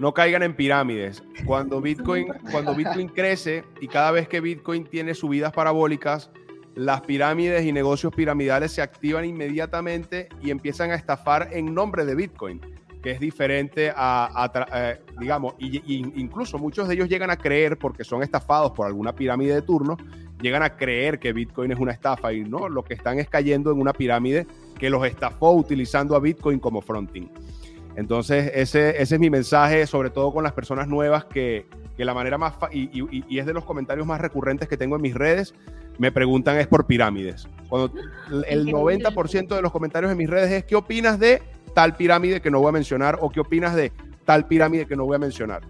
no caigan en pirámides. Cuando Bitcoin, cuando Bitcoin crece y cada vez que Bitcoin tiene subidas parabólicas, las pirámides y negocios piramidales se activan inmediatamente y empiezan a estafar en nombre de Bitcoin, que es diferente a, eh, digamos, y, incluso muchos de ellos llegan a creer, porque son estafados por alguna pirámide de turno, llegan a creer que Bitcoin es una estafa y no, lo que están es cayendo en una pirámide que los estafó utilizando a Bitcoin como fronting. Entonces, ese, ese es mi mensaje, sobre todo con las personas nuevas, que, que la manera más, y, y, es de los comentarios más recurrentes que tengo en mis redes, me preguntan es por pirámides. Cuando el 90% de los comentarios en mis redes es, ¿qué opinas de tal pirámide que no voy a mencionar? O ¿qué opinas de tal pirámide que no voy a mencionar?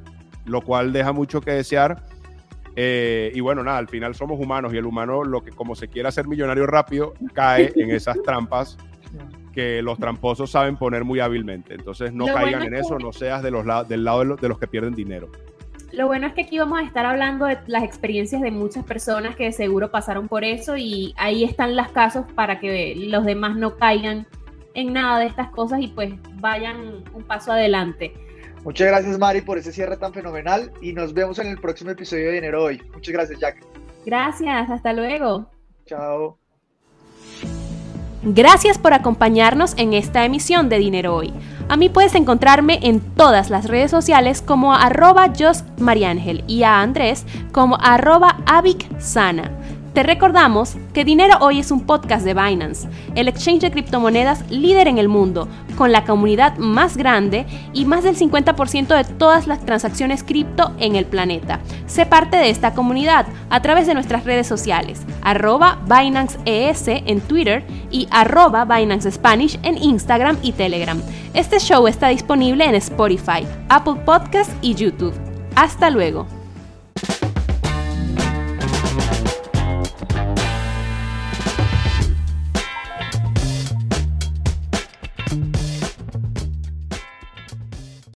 Lo cual deja mucho que desear. Eh, y bueno, nada, al final somos humanos y el humano, lo que como se quiera hacer millonario rápido, cae en esas trampas que los tramposos saben poner muy hábilmente. Entonces no caigan en eso, no seas de los del lado de los, que pierden dinero. Lo bueno es que aquí vamos a estar hablando de las experiencias de muchas personas que seguro pasaron por eso y ahí están los casos para que los demás no caigan en nada de estas cosas y pues vayan un paso adelante. Muchas gracias Mari por ese cierre tan fenomenal y nos vemos en el próximo episodio de Dinero Hoy. Muchas gracias Jack. Gracias, hasta luego. Chao. Gracias por acompañarnos en esta emisión de Dinero Hoy. A mí puedes encontrarme en todas las redes sociales como arroba Mariángel y a Andrés como arroba Sana. Te recordamos que Dinero Hoy es un podcast de Binance, el exchange de criptomonedas líder en el mundo, con la comunidad más grande y más del 50% de todas las transacciones cripto en el planeta. Sé parte de esta comunidad a través de nuestras redes sociales, arroba Binance ES en Twitter y arroba Binance Spanish en Instagram y Telegram. Este show está disponible en Spotify, Apple Podcasts y YouTube. Hasta luego.